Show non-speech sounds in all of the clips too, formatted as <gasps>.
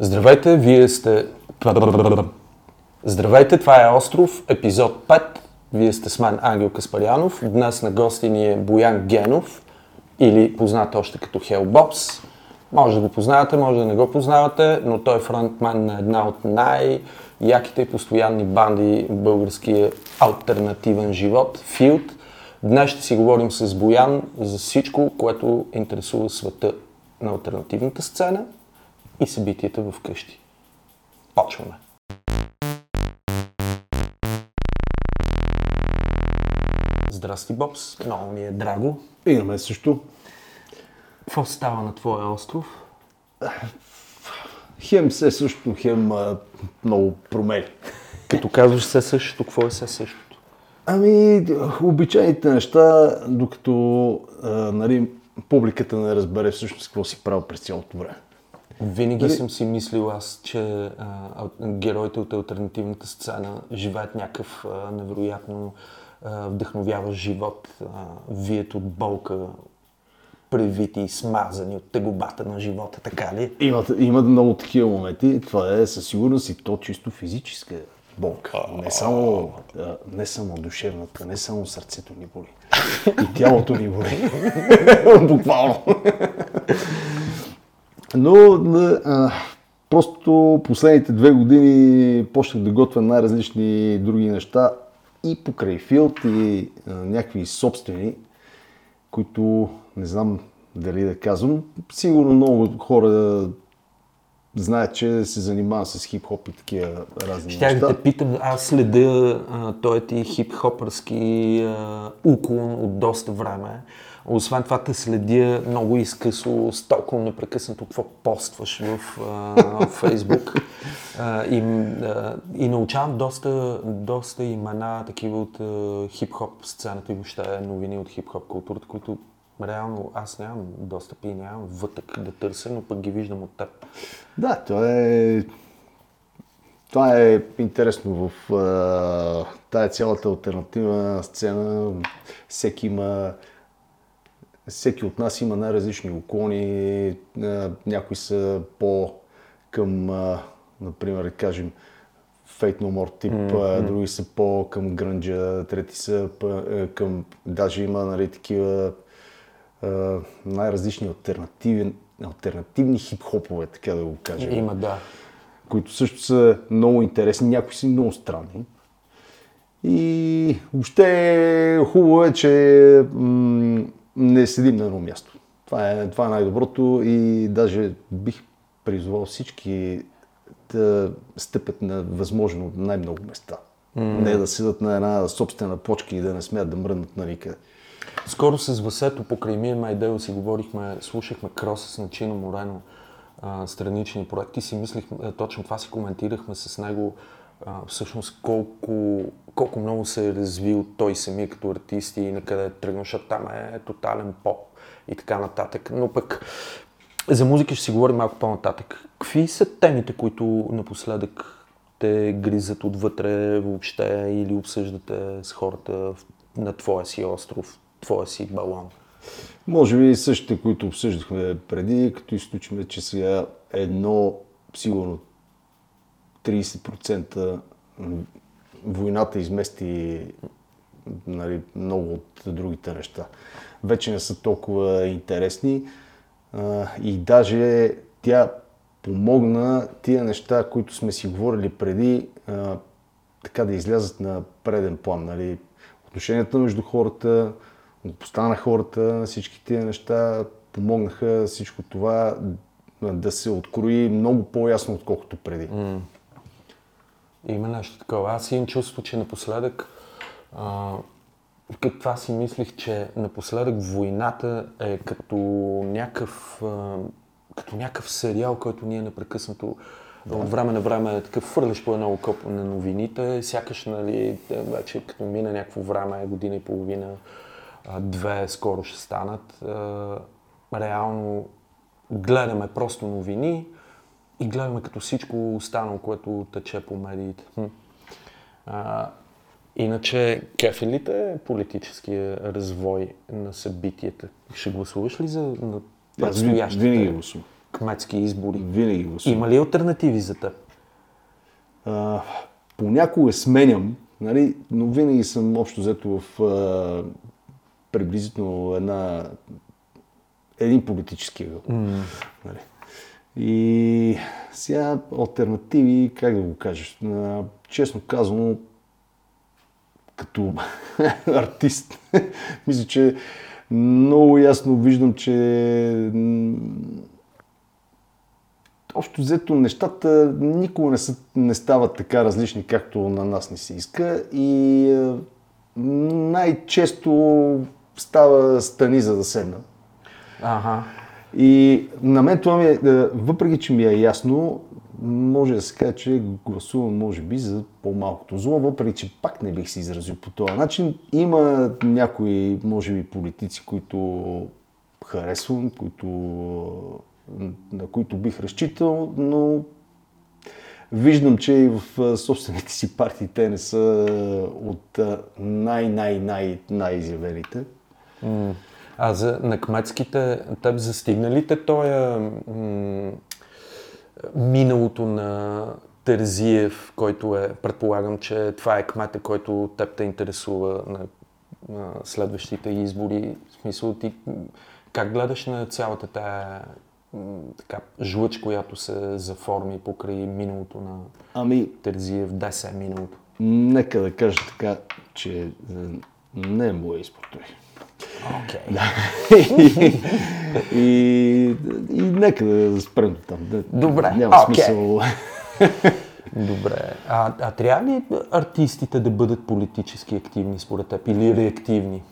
Здравейте, вие сте... Здравейте, това е Остров, епизод 5. Вие сте с мен Ангел Каспарянов. Днес на гости ни е Боян Генов, или познат още като Хел Бобс. Може да го познавате, може да не го познавате, но той е фронтмен на една от най-яките и постоянни банди в българския альтернативен живот – Филд. Днес ще си говорим с Боян за всичко, което интересува света на альтернативната сцена и събитията в къщи. Почваме! Здрасти, Бобс. Много ми е драго. И на мен също. Какво става на твоя остров? Хем се също, хем а, много промени. Като казваш все същото, какво е все същото? Ами, обичайните неща, докато а, нали, публиката не разбере всъщност какво си правил през цялото време. Винаги Дали- съм си мислил аз, че а, героите от альтернативната сцена живеят някакъв а, невероятно а, вдъхновяващ живот, а, вият от болка, превити и смазани от тегобата на живота, така ли? Има, има много такива моменти. Това е със сигурност и то чисто физическа болка. Не само, не само душевната, не само сърцето ни боли. И тялото ни боли. <laughs> Буквално. Но а, просто последните две години почнах да готвя най-различни други неща и покрай филд и а, някакви собствени, които не знам дали да казвам. Сигурно много хора знаят, че се занимавам с хип-хоп и такива разни Щях неща. да те питам, аз следя а, този ти хип-хопърски уклон от доста време. Освен това те следя много изкъсо, стоком непрекъснато какво постваш в а, Фейсбук. А, и, а, и научавам доста, доста имена такива от хип-хоп сцената и въобще новини от хип-хоп културата, които реално аз нямам достъп и нямам вътък да търся, но пък ги виждам от теб. Да, това е... Това е интересно в тая цялата альтернативна сцена. Всеки има... Всеки от нас има най-различни уклони. Някои са по към, например, да кажем, Fate No More тип, а, други са по към грънджа, трети са е, към... Даже има нали, такива най-различни альтернативни, альтернативни хип-хопове, така да го кажем Има, да. които също са много интересни, някои са много странни. И въобще хубаво е, че м- не седим на едно място. Това е, това е най-доброто и даже бих призовал всички да стъпят на възможно най-много места. Не да седат на една собствена почка и да не смеят да мръднат на никъде. Скоро с Васето покрай Мир Майдел си говорихме, слушахме кроса с Начино Морено, а, странични проекти, си мислих, точно това си коментирахме с него, всъщност колко, колко много се е развил той самия като артист и на къде е тръгнал, защото там е тотален поп и така нататък. Но пък за музика ще си говорим малко по-нататък. Какви са темите, които напоследък те гризат отвътре въобще или обсъждате с хората на твоя си остров, твоя си балон? Може би същите, които обсъждахме преди, като изключим, че сега едно, сигурно 30% войната измести нали, много от другите неща. Вече не са толкова интересни и даже тя помогна тия неща, които сме си говорили преди, така да излязат на преден план. Нали. Отношенията между хората, глупостта на хората, всички тия неща помогнаха всичко това да се открои много по-ясно, отколкото преди. Има нещо такова. Аз имам чувство, че напоследък, а, като това си мислих, че напоследък войната е като някакъв, а, като някакъв сериал, който ние непрекъснато от време на време такъв фърляш по едно око на новините, сякаш нали, е, вече като мине някакво време, година и половина, а, две скоро ще станат. А, реално гледаме просто новини и гледаме като всичко останало, което тече по медиите. Хм. А, иначе, кефилите е политическия развой на събитията. Ще гласуваш ли за на предстоящите? винаги гласувам. кметски избори. Винаги гласувам. Има ли альтернативи за теб? А, понякога сменям, нали, но винаги съм общо взето в а, приблизително една, един политически ъгъл. Mm. Нали. И сега альтернативи, как да го кажеш, честно казано, като <laughs> артист, <laughs> мисля, че много ясно виждам, че общо взето нещата никога не, са, не стават така различни, както на нас не се иска и е, най-често става стани за да седна. Ага. И на мен това ми е, е, въпреки че ми е ясно, може да се каже, че гласувам може би за по-малкото зло, въпреки че пак не бих се изразил по този начин. Има някои, може би, политици, които харесвам, които на които бих разчитал, но виждам, че и в собствените си партии те не са от най-най-най-най-изявените. А за, на кметските, теб застигна ли те този м- миналото на Терзиев, който е, предполагам, че това е кмета, който теб те интересува на, на следващите избори. В смисъл ти как гледаш на цялата тая така, жлъч, която се заформи покрай миналото на ами, Терзиев, ДС миналото? Нека да кажа така, че е, не е моя избор той. Okay. Да. и, и, и нека да спрем там. Добре. Няма okay. смисъл. Добре. А, а трябва ли артистите да бъдат политически активни според теб или реактивни?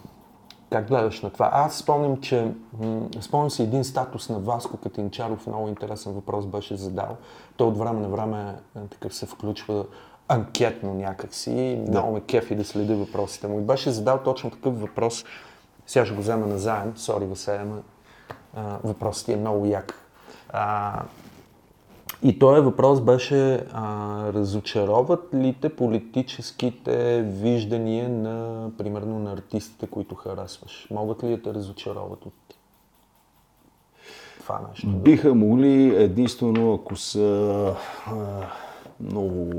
Как гледаш на това? Аз спомням, че м- спомням си един статус на Васко Катинчаров, много интересен въпрос беше задал. Той от време на време е, такъв се включва анкетно някакси. Да. Много ме кефи да следи въпросите му. И беше задал точно такъв въпрос. Сега ще го взема назаем. Сори, Васея, въпросът е много як. А, и този въпрос беше, а, разочароват ли те политическите виждания на, примерно, на артистите, които харесваш? Могат ли да те разочароват от това нещо? Биха могли единствено, ако са а, много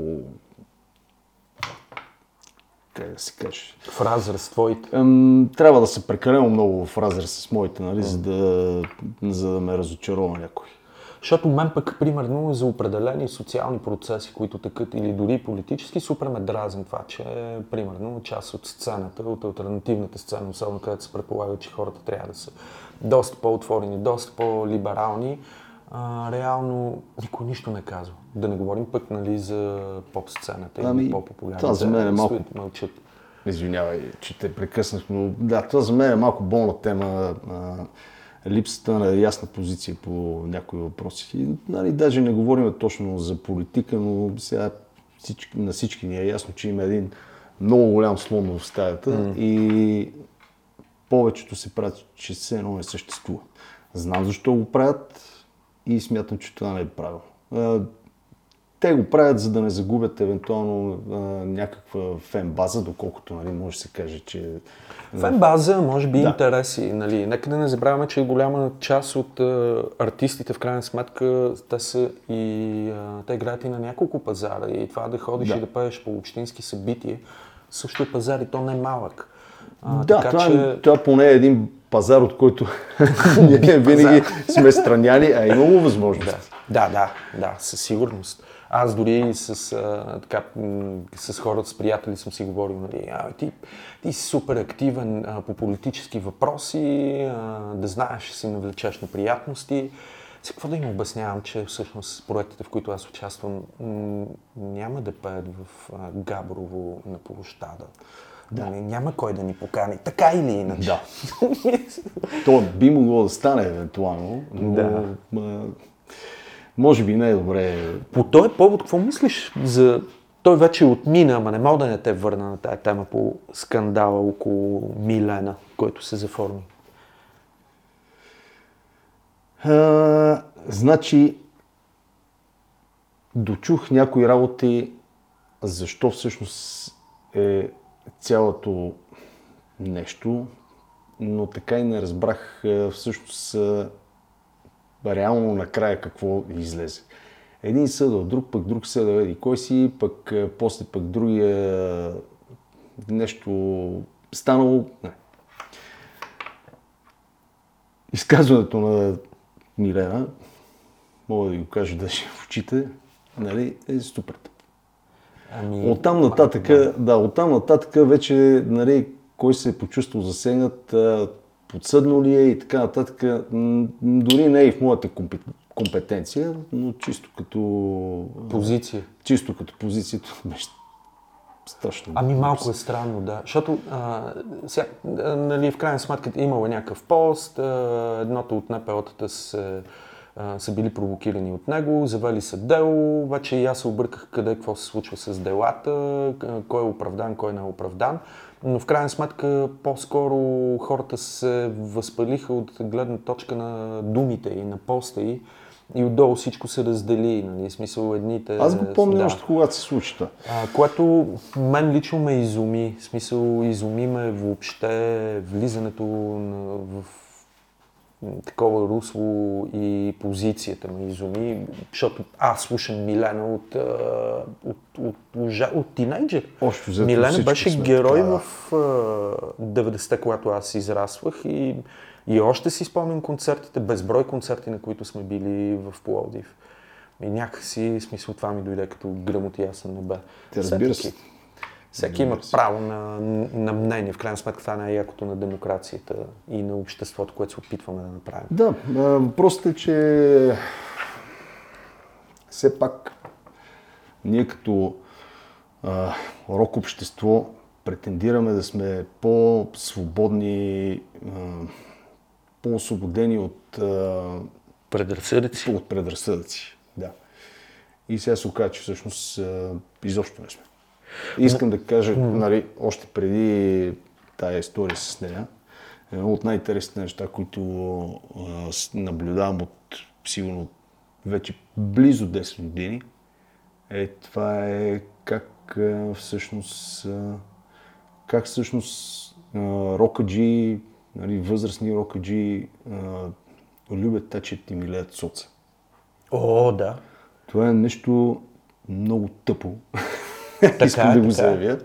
как да се каже. В разрез с твоите? Трябва да се прекалено много в разрез с моите, нали, за, да, за да ме разочарова някой. Защото мен пък, примерно, за определени социални процеси, които тъкат или дори политически, супер ме дразен това, че примерно част от сцената, от альтернативната сцена, особено където се предполага, че хората трябва да са доста по-отворени, доста по-либерални, а, реално никой нищо не казва. Да не говорим пък нали, за поп-сцената ами, или по-популярните. Това за мен е малко... Мълчат. Извинявай, че те прекъснах, но да, това за мен е малко болна тема. А, липсата на ясна позиция по някои въпроси. И, нали, даже не говорим точно за политика, но сега всички, на всички ни е ясно, че има един много голям слон в стаята mm. и повечето се правят, че все едно не съществува. Знам защо го правят и смятам, че това не е правилно. Те го правят, за да не загубят евентуално а, някаква фен база, доколкото нали, може да се каже, че... Фен база, може би да. интереси. Нали. Нека да не забравяме, че голяма част от а, артистите, в крайна сметка, те са и а, те играят и на няколко пазара. И това да ходиш да. и да пееш по общински събития, също е пазар и то не е малък. А, да, така, това, е- че... това поне е един пазар, от който <laughs> ние винаги сме страняли, а имало възможност. Да, да, да, със сигурност. Аз дори с, а, така, с хората, с приятели съм си говорил, нали, а, ти, ти си супер активен а, по политически въпроси, а, да знаеш, че си навлечеш неприятности. Сега какво да им обяснявам, че всъщност проектите, в които аз участвам, няма да пеят в а, Габрово на площада. Да. Нали, няма кой да ни покани, така или иначе. Да. То би могло да стане евентуално, но да. Може би не е добре. По този повод, какво мислиш за... Той вече отмина, ама не мога да не те върна на тази тема по скандала около Милена, който се заформи. А, значи, дочух някои работи, защо всъщност е цялото нещо, но така и не разбрах всъщност реално накрая какво излезе. Един съдъл, друг пък друг съдъл, еди кой си, пък е, после пък другия нещо станало. Не. Изказването на Милена, мога да го кажа даже в очите, нали, е супер. Ами, Оттам нататък, да. да, оттам нататък вече, нали, кой се е почувствал засегнат, подсъдно ли е и така нататък, дори не е и в моята компет- компетенция, но чисто като... позиция. Чисто като позицията беше страшно. Ами малко е странно, да. Защото а, сега, а, нали, в крайна сметка имало е някакъв пост, а, едното от НПО-тата се, са били провокирани от него, завели са дело, вече и аз се обърках къде какво се случва с делата, кой е оправдан, кой не е оправдан. Но в крайна сметка по-скоро хората се възпалиха от гледна точка на думите и на поста и, и отдолу всичко се раздели. Нали? Смисъл едните... Аз го помня да. още когато се случи това. Което мен лично ме изуми. Смисъл, изуми ме въобще влизането на, в такова русло и позицията ме изуми, защото аз слушам Милена от, от, от, от, от тинейджер. Общо Милена беше сме герой да. в а, 90-те, когато аз израствах и, и още си спомням концертите, безброй концерти, на които сме били в Пловдив. И някакси, смисъл, това ми дойде като гръм от ясен небе. Те разбира се. Всеки, има право на, на мнение. В крайна сметка това е якото на демокрацията и на обществото, което се опитваме да направим. Да, въпросът е, че все пак ние като а, рок общество претендираме да сме по-свободни, а, по-освободени от, а, Предразсъдъци. от предразсъдъци. Да. И сега се оказа, че всъщност а, изобщо не сме. Искам да кажа, нали, още преди тая история с нея, едно от най-интересните неща, които а, наблюдавам от сигурно вече близо 10 години, е това е как а, всъщност а, как всъщност рокаджи, нали, възрастни рокаджи любят тачат и милеят соца. О, да. Това е нещо много тъпо. <laughs> Така Искам да го заявя.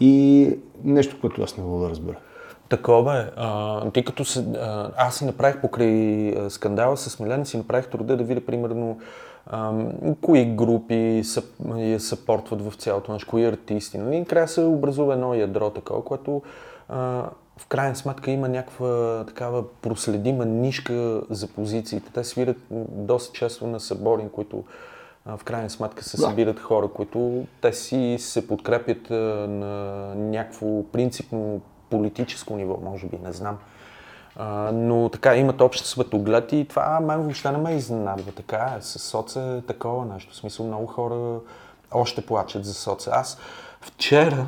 И нещо, което аз не мога да разбера. Такова е. А, тъй като се, а, аз си направих покрай а, скандала с Милена, си направих труда да видя примерно ам, кои групи са, я съпортват в цялото нещо, кои артисти. Нали? И Накрая се образува едно ядро такова, което а, в крайна сметка има някаква такава проследима нишка за позициите. Те свират м, доста често на събори, които а, в крайна сметка се Да. събират хора, които те си се подкрепят на някакво принципно политическо ниво, може би, не знам. Но така, имат общ светоглед и това мен въобще не ме изненадва. Така е, с соца е такова нещо. В смисъл, много хора още плачат за соца. Аз вчера,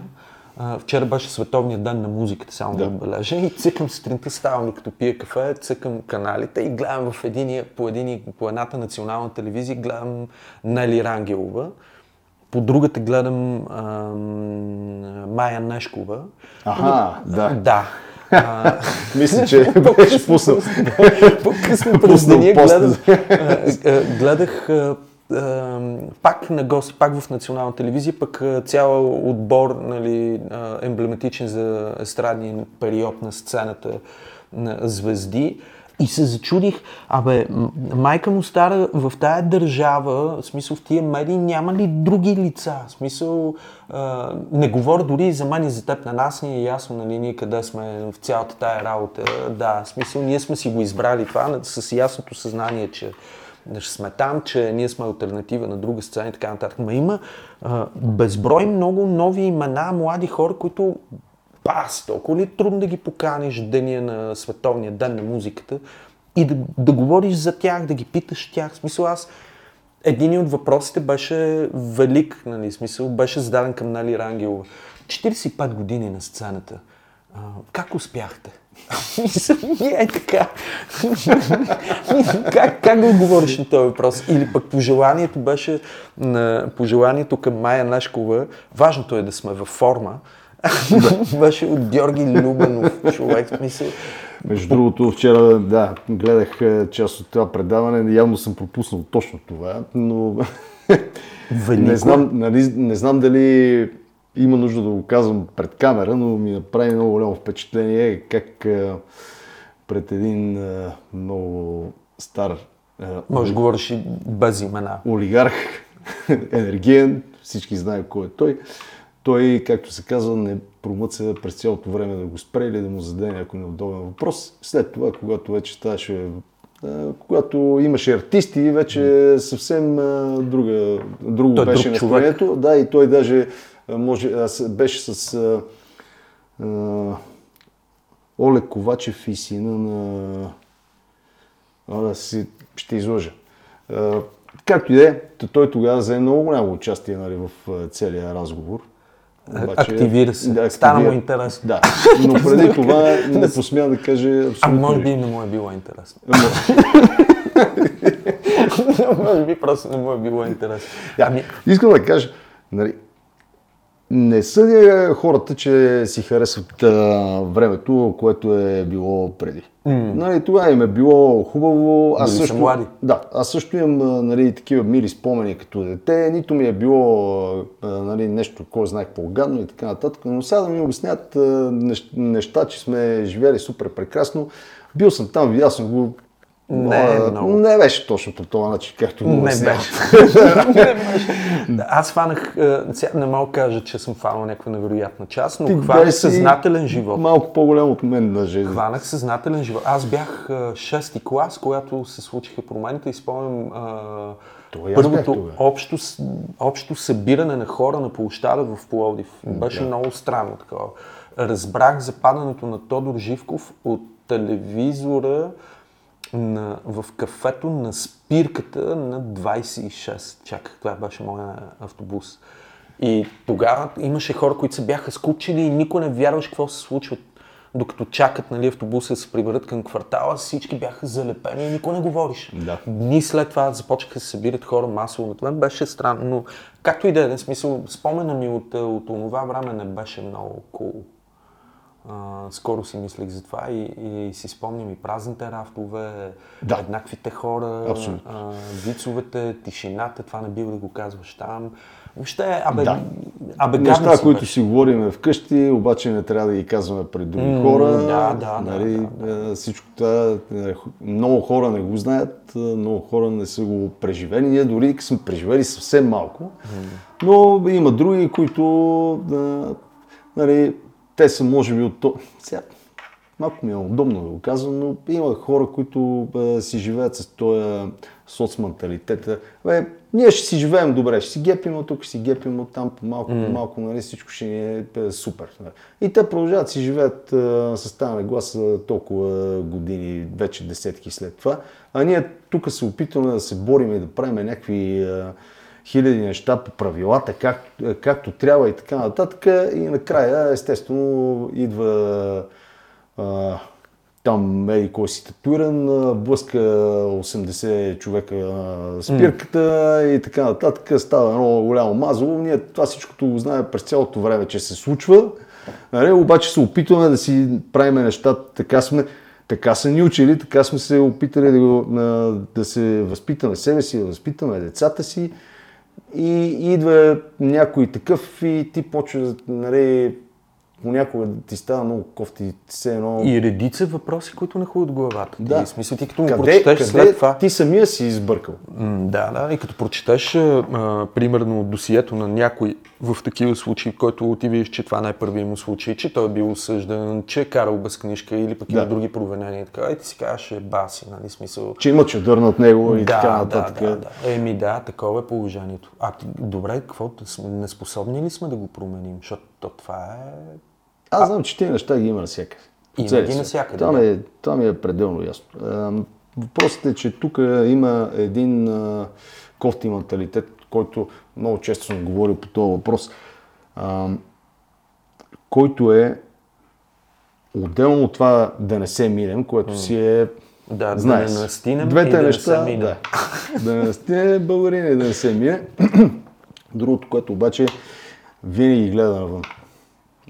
а, вчера беше Световният ден на музиката, само да, Да. отбележа, и цъкам сутринта, ставам и като пия кафе, цъкам каналите и гледам в единия, по, едини, по едната национална телевизия, гледам Нели Рангелова, по другата гледам ам, Майя Нешкова. Аха, да. Да. А, <laughs> Мисля, че <laughs> беше пуснал. по-късно през деня гледах, гледах пак на гост, пак в национална телевизия, пък цял отбор нали, емблематичен за естрадния период на сцената на звезди. И се зачудих, абе, майка му стара в тая държава, в смисъл в тия медии, няма ли други лица? В смисъл, а, не говоря дори за мен и за теб, на нас ни е ясно, нали, ние къде сме в цялата тая работа. Да, в смисъл, ние сме си го избрали това с ясното съзнание, че ще сме там, че ние сме альтернатива на друга сцена и така нататък. Ма има а, безброй много нови имена, млади хора, които бас, толкова ли е трудно да ги поканиш деня на Световния ден на музиката и да, да говориш за тях, да ги питаш тях. В смисъл аз, един от въпросите беше велик, нали, смисъл беше зададен към Нали Рангелова. 45 години на сцената. А, как успяхте? Ние е така. как, как да отговориш на този въпрос? Или пък пожеланието беше на пожеланието към Майя Нашкова, важното е да сме във форма, <laughs> беше от Георги Любенов, човек, смисъл. Между другото, вчера, да, гледах е, част от това предаване, явно съм пропуснал точно това, но Велико. <laughs> не знам, нали, не знам дали има нужда да го казвам пред камера, но ми направи много голямо впечатление как е, пред един е, много стар е, Може да говориш и без имена. олигарх, <laughs> енергиен, всички знаят кой е той. Той, както се казва, не промъца през цялото време да го спре или да му зададе някой неудобен въпрос. След това, когато вече ставаше когато имаше артисти, вече съвсем друга, друго Той беше настроението. Да, и той даже може, аз, беше с а, а, Олег Ковачев и сина на... А, си, ще изложа. А, както и да е, той тогава взе много голямо участие нали, в а, целия разговор. Активира се. Да, Стана му активира- интересно. Да, <laughs> но преди това не посмя да каже А абсолютно може би не му е било интересно. <laughs> Може би просто не му е било интересно. Ами, Искам да кажа, нали, не съдя хората, че си харесват а, времето, което е било преди. Нали, това им е било хубаво. Аз са също, млади. Да, аз също имам нали, такива мили спомени като дете. Нито ми е било нали, нещо, кой знае по-гадно и така нататък. Но сега да ми обяснят неща, че сме живели супер прекрасно. Бил съм там, видял съм го. Не е а, много. не беше точно по този начин, както го не обяснявам. <laughs> Да, Аз фанах, е, сега не мога да кажа, че съм фанал някаква невероятна част, но Ти хванах съзнателен живот. Малко по-голям от мен даже. Хванах съзнателен живот. Аз бях а, шести клас, когато се случиха промените и спомням първото общо, общо събиране на хора на площада в Пловдив. Беше много странно такова. Разбрах за падането на Тодор Живков от телевизора на, в кафето на спирката на 26. Чаках, това беше моя автобус. И тогава имаше хора, които се бяха скучили и никой не вярваше какво се случва. Докато чакат нали, автобуса да се приберат към квартала, всички бяха залепени и никой не говорише. Да. Дни след това започнаха да се събират хора масово на това. Беше странно, но както и да е, смисъл, спомена ми от, от това време не беше много cool. А, скоро си мислех за това и, и си спомням и празните рафтове, Да. еднаквите хора, Абсолютно. а, вицовете, тишината, това не бива да го казваш там. Въобще, абе, Да. абе Неща, си които беше. си говорим вкъщи, обаче не трябва да ги казваме пред други хора. да, да, да, нали, е, Всичко това, е, много хора не го знаят, е, много хора не са го преживели. Ние дори сме преживели съвсем малко, но има други, които е, нали, те са може би от. Сега, малко ми е удобно да го казвам, но има хора, които е, си живеят с този соцменталитета. Бе, ние ще си живеем добре, ще си гепим от тук, ще си гепим от там, по малко, по малко, нали, всичко ще ни е, е супер. нали. И те продължават си живеят е, с тази нагласа толкова години, вече десетки след това. А ние тук се опитваме да се борим и да правим някакви е, хиляди неща по правилата, как, както трябва и така нататък. И накрая, естествено, идва а, там еди кой си татуиран, блъска 80 човека спирката и така нататък. Става едно голямо мазало. Ние това всичкото го знаем през цялото време, че се случва. Нали? Обаче се опитваме да си правим нещата, така сме, така са ни учили, така сме се опитали да, го, да се възпитаме себе си, да възпитаме децата си. И идва някой такъв и ти почва, нали, понякога ти става много кофти, все едно... И редица въпроси, които не ходят главата. Да. Ти, смисъл, ти като му къде, прочетеш къде след това... ти самия си избъркал? М, Да, да. И като прочетеш, а, примерно, досието на някой в такива случаи, в който ти видиш, че това не е първият му случай, че той е бил осъждан, че е карал без книжка или пък има Да. други провинения и така, и ти си казваш, е, баси, нали, смисъл. Че има чадър над него и да, така да, нататък. да, да. Еми да, такова е положението. А добре, какво, да неспособни ли сме да го променим? Защото то това е... Аз знам, че тези неща ги има навсякъде. Има ги навсякъде, Това, да. ми е, това ми е пределно ясно. Въпросът е, че тук има един а, кофти менталитет, който много често съм говорил по този въпрос, а, който е отделно от това да не се минем, което си е Да, да Знаеш, не настинем двете и да неща, не се да. да не настине българин и да не се мине. <clears throat> Другото, което обаче винаги гледа навън.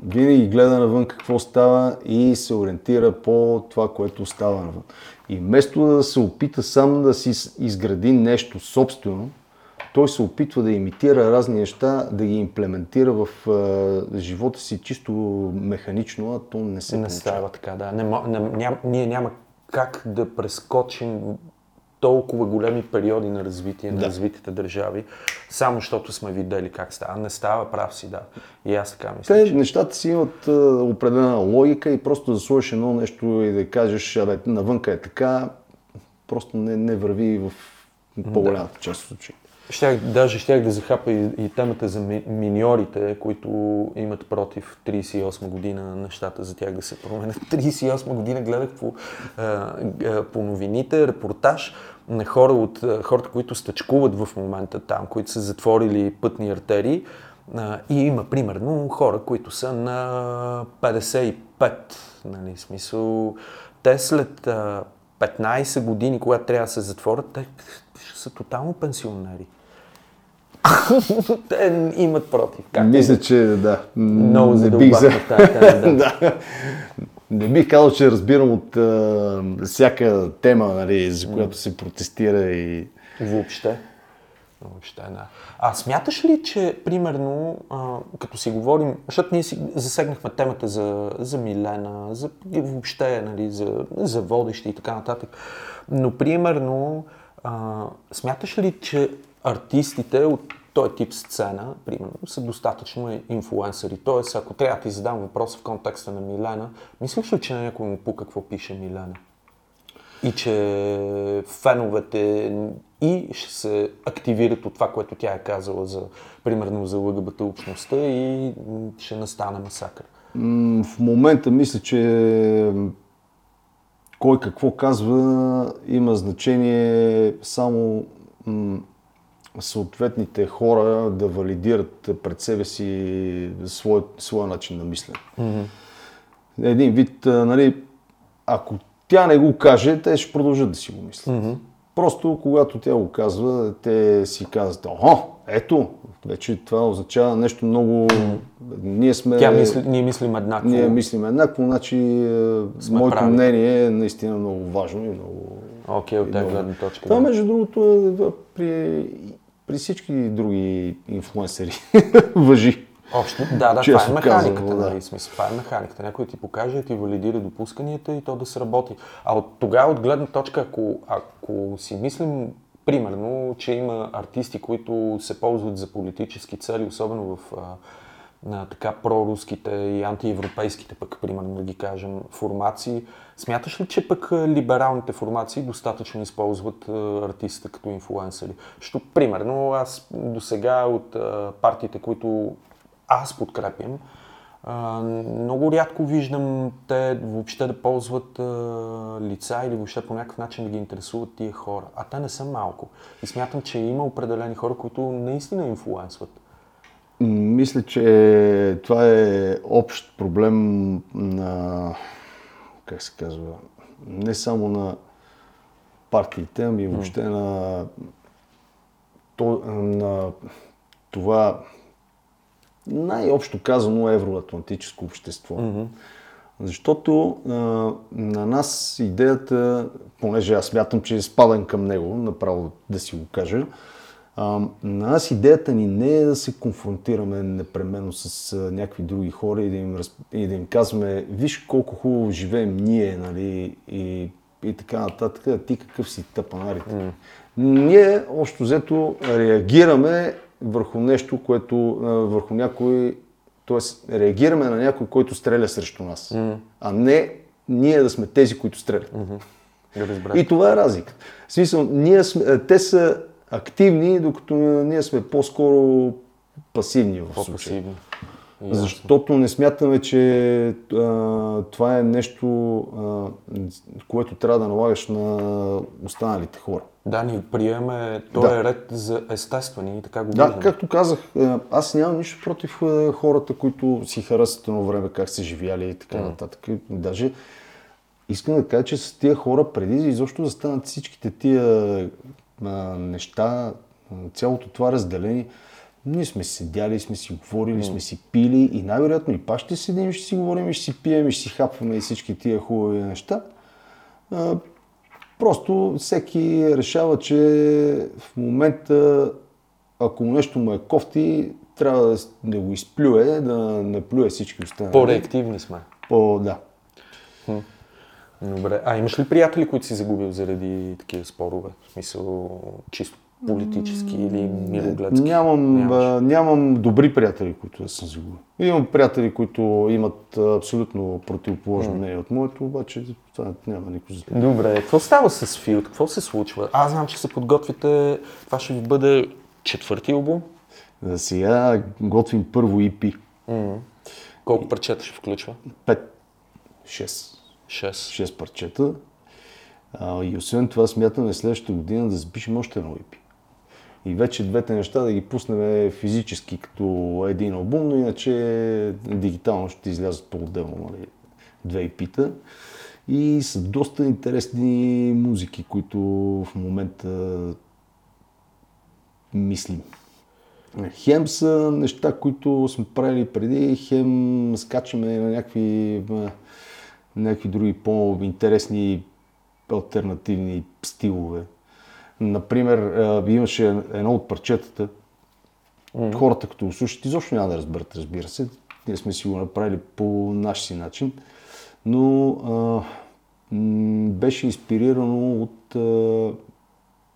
Винаги гледа навън какво става и се ориентира по това, което става навън. И вместо да се опита сам да си изгради нещо собствено, той се опитва да имитира разни неща, да ги имплементира в а, живота си чисто механично, а то не се Не получава. така, да. Не, не, ням, ние няма как да прескочим толкова големи периоди на развитие на Да. развитите държави, само защото сме видели как става. Не става, прав си, да. И аз така мисля. Те че- нещата си имат а, определена логика и просто да сложиш едно нещо и да кажеш, абе, навънка е така, просто не, не върви в по-голямата част от случаите. Щях, даже щях да захапа и, и темата за ми, миньорите, които имат против 38 година нещата за тях да се променят. <laughs> 38 година гледах по, а, а, по новините репортаж на хора от хората, които стъчкуват в момента там, които са затворили пътни артерии. И има примерно хора, които са на 55, нали, смисъл. Те след а, 15 години, когато трябва да се затворят, те ще са тотално пенсионери. <laughs> Те имат против. Как Мисля, че да. много не бих задълбахме за... в тази тема, да. <laughs> Не бих казал, че разбирам от а, всяка тема, нали, за която се протестира и... Въобще. Въобще, да. А смяташ ли, че, примерно, а, като си говорим, защото ние си засегнахме темата за, за Милена, за въобще, нали, за, за водещи и така нататък, но, примерно, а, смяташ ли, че артистите от този тип сцена, примерно, са достатъчно инфлуенсъри? Тоест, ако трябва да ти задам въпрос в контекста на Милена, мислиш ли, че на някой му пука какво пише Милена? и че феновете и ще се активират от това, което тя е казала за, примерно за ЛГБТ общността и ще настане масакър. В момента мисля, че кой какво казва има значение само съответните хора да валидират пред себе си своя, своя начин на мислене. Един вид, нали, ако тя не го каже, те ще продължат да си го мислят. Просто когато тя го казва, те си казват, охо, ето, вече това означава нещо много... Ние сме... Тя мисли, ние мислим еднакво. Ние мислим еднакво, значи е, моето прави. мнение е наистина много важно и много... Окей, от тази гледна точка. Това, да. между другото, е при, при всички други инфлуенсери <laughs> въжи. Общо, да, да, това е механиката, да. нали, смисъл, това е механиката. Някой ти покаже, ти валидира допусканията и то да сработи. А от тогава, от гледна точка, ако, ако си мислим, примерно, че има артисти, които се ползват за политически цели, особено в а, на така проруските и антиевропейските, пък, примерно, да ги кажем, формации, смяташ ли, че пък либералните формации достатъчно използват а, артистите като инфлуенсъри? Защото, примерно, аз до сега от партиите, които аз подкрепям, много рядко виждам те въобще да ползват лица или въобще по някакъв начин да ги интересуват тия хора. А те не са малко. И смятам, че има определени хора, които наистина инфлуенсват. Мисля, че това е общ проблем на, как се казва, не само на партиите, ами въобще на, то, на това най-общо казано евроатлантическо общество. Защото а, на нас идеята, понеже аз смятам, че спадам към него, направо да си го кажа, а, на нас идеята ни не е да се конфронтираме непременно с а, някакви други хора и да им, и да им казваме, виж колко хубаво живеем ние, нали, и, и така нататък, а ти какъв си тъпанарите. Mm. Ние, общо взето, реагираме върху нещо, което, върху някой, т.е. реагираме на някой, който стреля срещу нас, mm. а не ние да сме тези, които стрелят. Да разберете. И това е разлика. В смисъл, ние сме, те са активни, докато ние сме по-скоро пасивни в случая. По-пасивни. Защото не смятаме, че а, това е нещо, а, което трябва да налагаш на останалите хора. Да, ние приемаме Да. този е ред за естествени и така го Да, виждаме. както казах, е, аз нямам нищо против е, хората, които си харесват едно време как са живяли и така нататък. И Даже искам да кажа, че с тия хора, преди изобщо да станат всичките тия неща, цялото това разделение, Ние сме седяли, сме си говорили, сме си пили и най-вероятно и пак ще седим, ще си говорим, и ще си пием, и ще си хапваме и всички тия хубави неща. А, просто всеки решава, че в момента, ако нещо му е кофти, трябва да, да го изплюе, да не плюе всички останали. По-реактивни сме. По, да. Добре. А имаш ли приятели, които си загубил заради такива спорове? В смисъл чисто политически или мирогледски? Нямам, Нямаш. нямам добри приятели, които да съм загубил. Имам приятели, които имат абсолютно противоположно мнение от моето, обаче това няма никой за това. Добре, какво става с Филд? Какво се случва? Аз знам, че се подготвите, това ще ви бъде четвърти албум. За сега готвим първо EP. Колко парчета ще включва? 5, 6, Шест. 6 парчета. А, и освен това смятаме следващата година да запишем още едно EP. И вече двете неща да ги пуснем физически като един албум, но иначе дигитално ще излязат по-отделно нали, две EP-та. И са доста интересни музики, които в момента мислим. Хем са неща, които сме правили преди, хем скачаме на някакви, някакви други по-интересни альтернативни стилове. Например, имаше едно от парчетата, хората като го слушат, изобщо няма да разберат, разбира се. Ние сме си го направили по наш си начин, но а, м, беше инспирирано от а,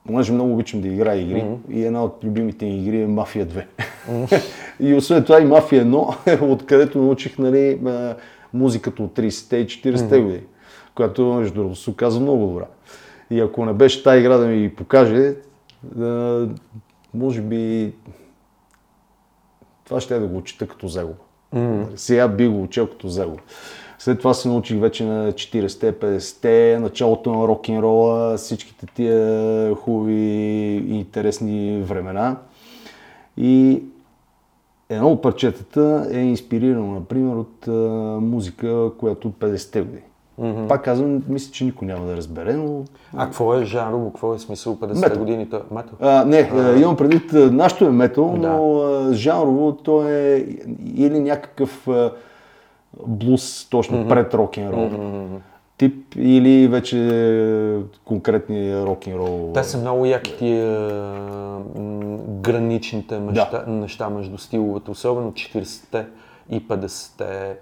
понеже много обичам да играя игри и една от любимите ми игри е Мафия 2. <laughs> и освен това и Мафия 1, <laughs> откъдето научих нали, музиката от 30-те и 40-те години, която между другото се оказа много добра. И ако не беше тази игра да ми покаже, а, може би това ще е да го чета като загуба. Нали, Сега би го учил като загуба. След това се научих вече на 40-те, 50-те, началото на рок-н-рола, всичките тия хубави и интересни времена. И едно от парчетата е инспирирано, например, от а, музика, която от 50-те години. Пак казвам, мисля, че никой няма да разбере, но А какво е жанрово? Какво е смисъл 50 Метал. годините? Метал. а, не, а, имам предвид, нашето е метал, Да. но а, жанрово то е или някакъв а, блуз, точно пред рок-н-рол тип, или вече конкретния рок-н-рол. Те са много яки тия граничните неща, неща между стиловете, особено 40-те и 50-те.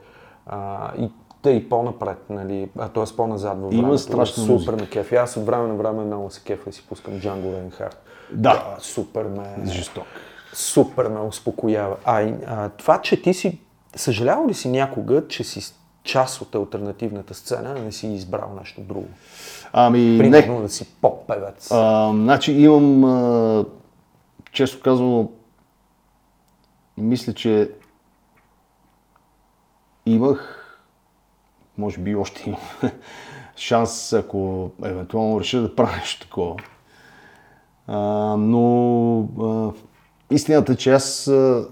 А, и те и по-напред, нали, а т.е. по-назад във Има страшна Супер ме кефи. Аз от време на време много се кефа и си пускам Django Reinhardt. Да. супер ме... Жесток. Супер ме успокоява. А, а това, че ти си... Съжалявал ли си някога, че си част от альтернативната сцена, не си избрал нещо друго? Ами, не. Примерно да си поп-певец. А, значи имам, а, често казано, мисля, че имах, може би още имам, <laughs> шанс, ако евентуално реша да правя нещо такова. А, но а, истината е, че аз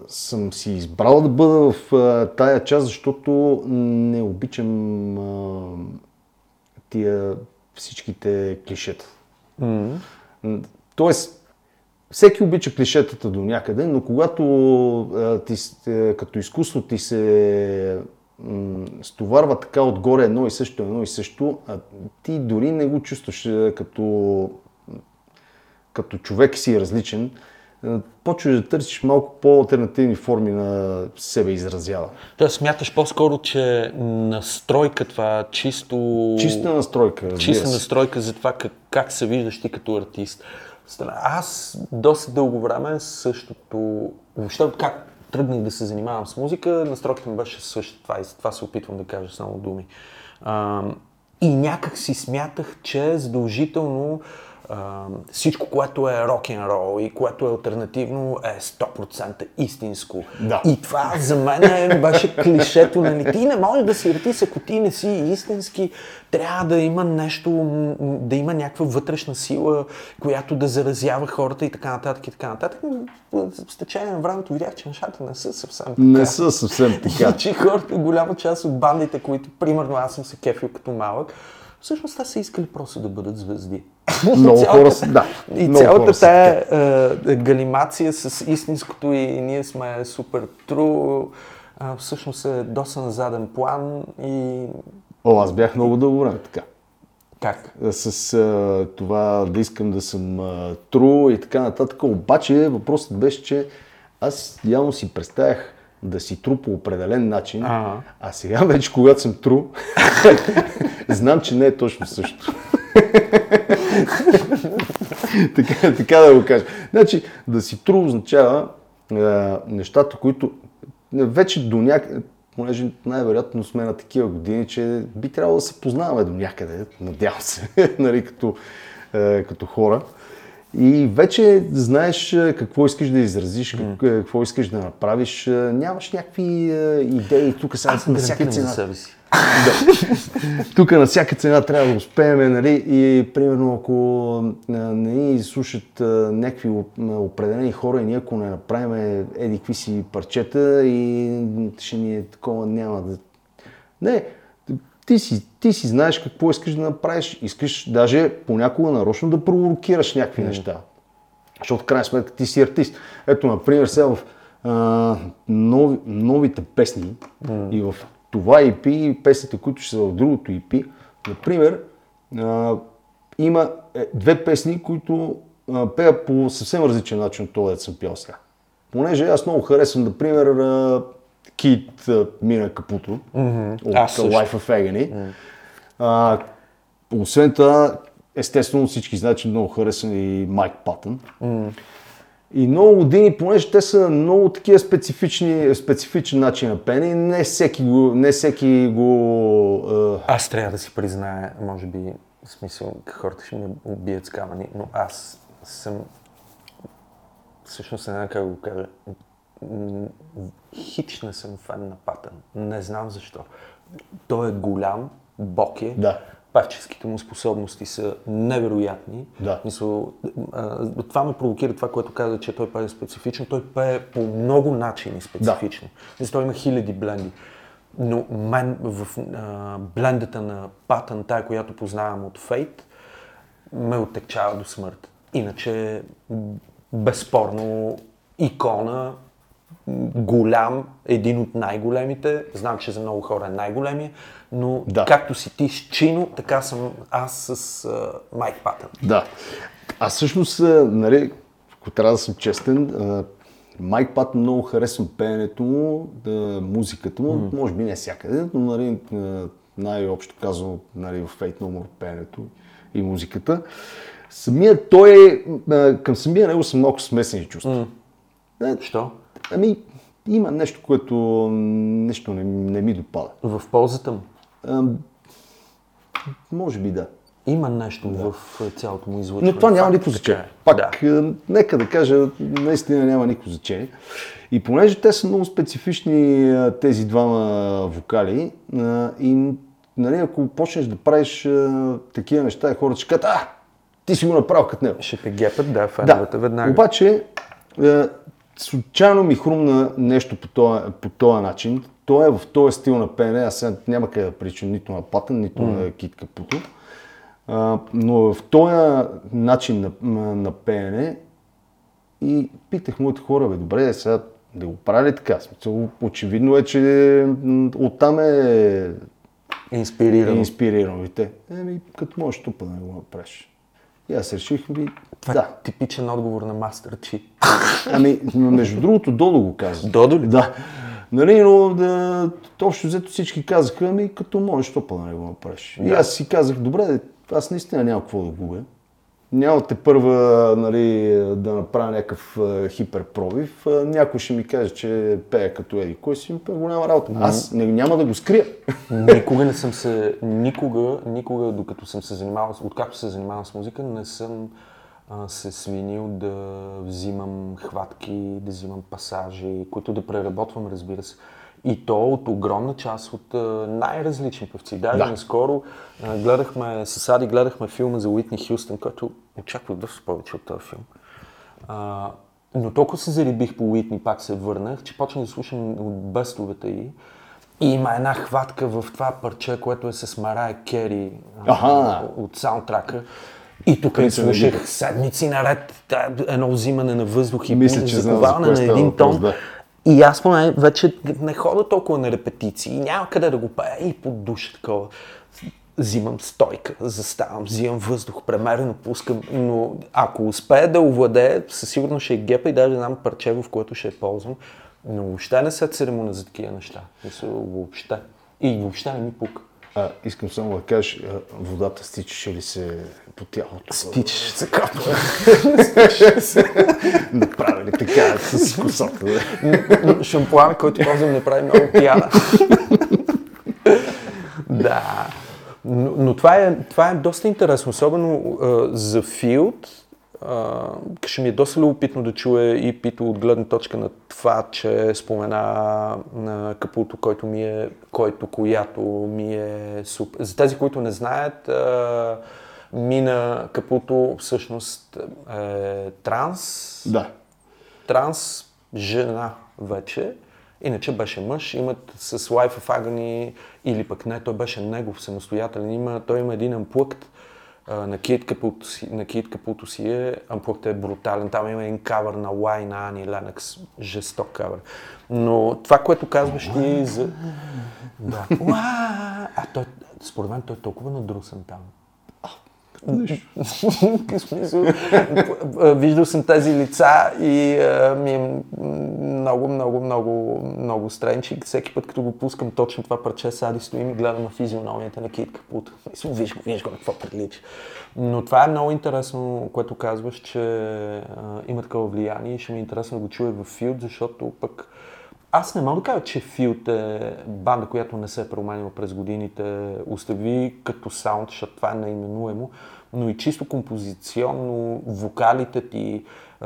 съм си избрал да бъда в тая част, защото не обичам а, тия всичките клишета. М, Тоест, всеки обича клишетата до някъде, но когато а, ти, като изкуство ти се м, стоварва така отгоре едно и също, едно и също, а ти дори не го чувстваш като, като човек си различен, е, почваш да търсиш малко по-алтернативни форми на себе изразява. Тоест смяташ по-скоро, че настройка това, чисто... Чиста настройка, чиста настройка за това как, как се виждаш ти като артист. Аз доста дълго време същото, въобще как тръгнах да се занимавам с музика, настройката ми беше същата. Това, и с това се опитвам да кажа само думи. А, и някак си смятах, че задължително а, всичко, което е рок-н-рол и което е альтернативно е 100% истинско. Да. И това за мен беше клишето, нали? Ти не можеш да си артист, ако ти не си истински. Трябва да има нещо, да има някаква вътрешна сила, която да заразява хората и така нататък и така нататък. С течение на времето видях, че нещата не са съвсем така. Не са съвсем така. И че хората, голяма част от бандите, които, примерно, аз съм се кефил като малък, Всъщност те са искали просто да бъдат звезди. Много <laughs> Цялата- хора са, да. И много цялата хора тая е, галимация с истинското и ние сме супер тру, всъщност е доста на заден план и О, аз бях много дълго време така. как? С а, това да искам да съм а, тру и така нататък. Обаче въпросът беше, че аз явно си представях да си тру по определен начин, Ага. а сега <laughs> вече, когато съм тру, <laughs> знам, че не е точно също. <laughs> така, така да го кажа. Значи, да си тру означава а, нещата, които вече до някъде, понеже най-вероятно сме на такива години, че би трябвало да се познаваме до някъде, надявам се, нали, като, е, като хора. И вече знаеш е, какво искаш да изразиш, е, какво искаш да направиш. Е, Нямаш някакви идеи. Тук сега на всяка цена. себе си. Тук на всяка цена трябва да успеем, нали? И примерно ако не ни слушат някакви определени хора и ние ако не направим еди какви си парчета и ще ни е такова, няма да... Не, ти си, ти си знаеш какво искаш да направиш. Искаш даже понякога нарочно да провокираш някакви неща. Защото в крайна сметка ти си артист. Ето, например, сега в а, нови, новите песни и в това EP и песните, които ще са в другото EP, например, а, има е, две песни, които а, пея по съвсем различен начин от това, да съм пял сега. Понеже аз много харесвам, например, а, Кит Мина Капуто от Аз. Life of Agony. А, освен това, естествено всички знаят, че много харесвам и Майк Патън. И много години, понеже те са много такива специфични, специфичен начин на пене, не всеки го, не всеки го а, Аз трябва да си призная, може би, в смисъл, хората ще ме убият с камъни, но аз съм, всъщност не знам как го кажа, м, хич не съм фен на Патън. Не знам защо. Той е голям, бок е, Да. певческите му способности са невероятни. Да. Мисъл, това ме провокира това, което каза, че той пее специфично. Той пее по много начини специфично. Да. Той има хиляди бленди. Но мен в а, блендата на Патън, тая, която познавам от Фейт, ме оттекчава до смърт. Иначе, безспорно, икона, голям, един от най-големите. Знам, че за много хора е най-големия, но Да. както си ти с Чино, така съм аз с а, Майк Патън. Да. Аз всъщност, а, нали, ако трябва да съм честен, а, Майк Пат много харесвам пеенето му, да, музиката му, може би не всякъде, но нали, а, най-общо казано нали, в Fate No More пеенето и музиката. Самия той, а, към самия него съм много смесени чувства. Е, Що? Ами, има нещо, което нещо не, не ми допада. В ползата му. Може би да. Има нещо в а, цялото му излъчване. Но това няма никакво значение. е. Пак, Да. нека да кажа, наистина няма никакво значение. И понеже те са много специфични тези двама вокали, и нали, ако почнеш да правиш такива неща, хората ще кажат, а, ти си го направил като него. Ще те гепат, да, феновете веднага. Обаче, случайно ми хрумна нещо по този, по този начин. Той е в този стил на пеене, аз сега няма къде да причам нито на Патън, нито на Кит Капуто. А, но в този начин на, на, на пеене и питах моите хора, бе, добре, сега да го прави така? Смисъл, очевидно е, че оттам е Инспирирано. инспирирано и те. Еми, като можеш тупа да го направиш. И аз реших, ми, Това да. е типичен отговор на Мастер Чи. Ами, между другото, Додо го каза. Додо ли? Да. Нали, но да, общо взето всички казаха, ами като можеш, то па да не го направиш. И аз си казах, добре, аз наистина няма какво да губя. Няма те първа нали, да направя някакъв хиперпробив. Някой ще ми каже, че пее като еди. Кой си пее голяма работа? Аз не, няма да го скрия. Никога не съм се, никога, никога, докато съм се занимавал, откакто се занимавам с музика, не съм а, се свинил да взимам хватки, да взимам пасажи, които да преработвам, разбира се. И то от огромна част от най-различни певци. Даже Да. наскоро гледахме, с Ади гледахме филма за Уитни Хюстън, който очаквах доста повече от този филм. А, но толкова се зарибих по Уитни, пак се върнах, че почнах да слушам от бестовете й. И има една хватка в това парче, което е с Марая Кери Аха. от саундтрака. И тук на слушах седмици наред едно взимане на въздух и Мисля, че на един въпрос, тон. да. И аз поне вече не хода толкова на репетиции, няма къде да го пея и под душ такова. Взимам стойка, заставам, взимам въздух, премерено пускам, но ако успея да овладея, със сигурност ще е гепа и даже знам парче, в което ще я ползвам. Но въобще не се церемоня за такива неща. Въобще. И въобще не ми пука. А, искам само да кажеш, водата стичаше ли се по тялото? Стичаш се капва. Направили така с косата. Шампуан, който ползвам, не прави много пияна. да. Но, но това, е, това е доста интересно, особено а, за Филд. А, ще ми е доста любопитно да чуя и Пито от гледна точка на това, че спомена на Капуто, който ми е, който, която ми е супер. За тези, които не знаят, а, Мина Капуто всъщност е транс, да. транс жена вече, иначе беше мъж, имат с Life of Agony или пък не, той беше негов самостоятелен, има, той има един амплъкт а, на Кит Капуто си, на Кит Капуто си е, брутален, там има един кавър на Лай на Ани Ленъкс, жесток кавър. Но това, което казваш ти за... Да. А той, според мен той е толкова надрусан там. <laughs> Виждал съм тези лица и а, ми е много, много, много, много странчик. Всеки път, като го пускам точно това парче, сади стоим и гледам на физиономията на Кит Капут. Виж го, виж го какво прилича. Но това е много интересно, което казваш, че а, има такова влияние и ще ми е интересно да го чуя в Филд, защото пък аз не мога да кажа, че Филд е банда, която не се е променила през годините, остави като саунд, защото това е наименуемо, но и чисто композиционно, вокалите ти,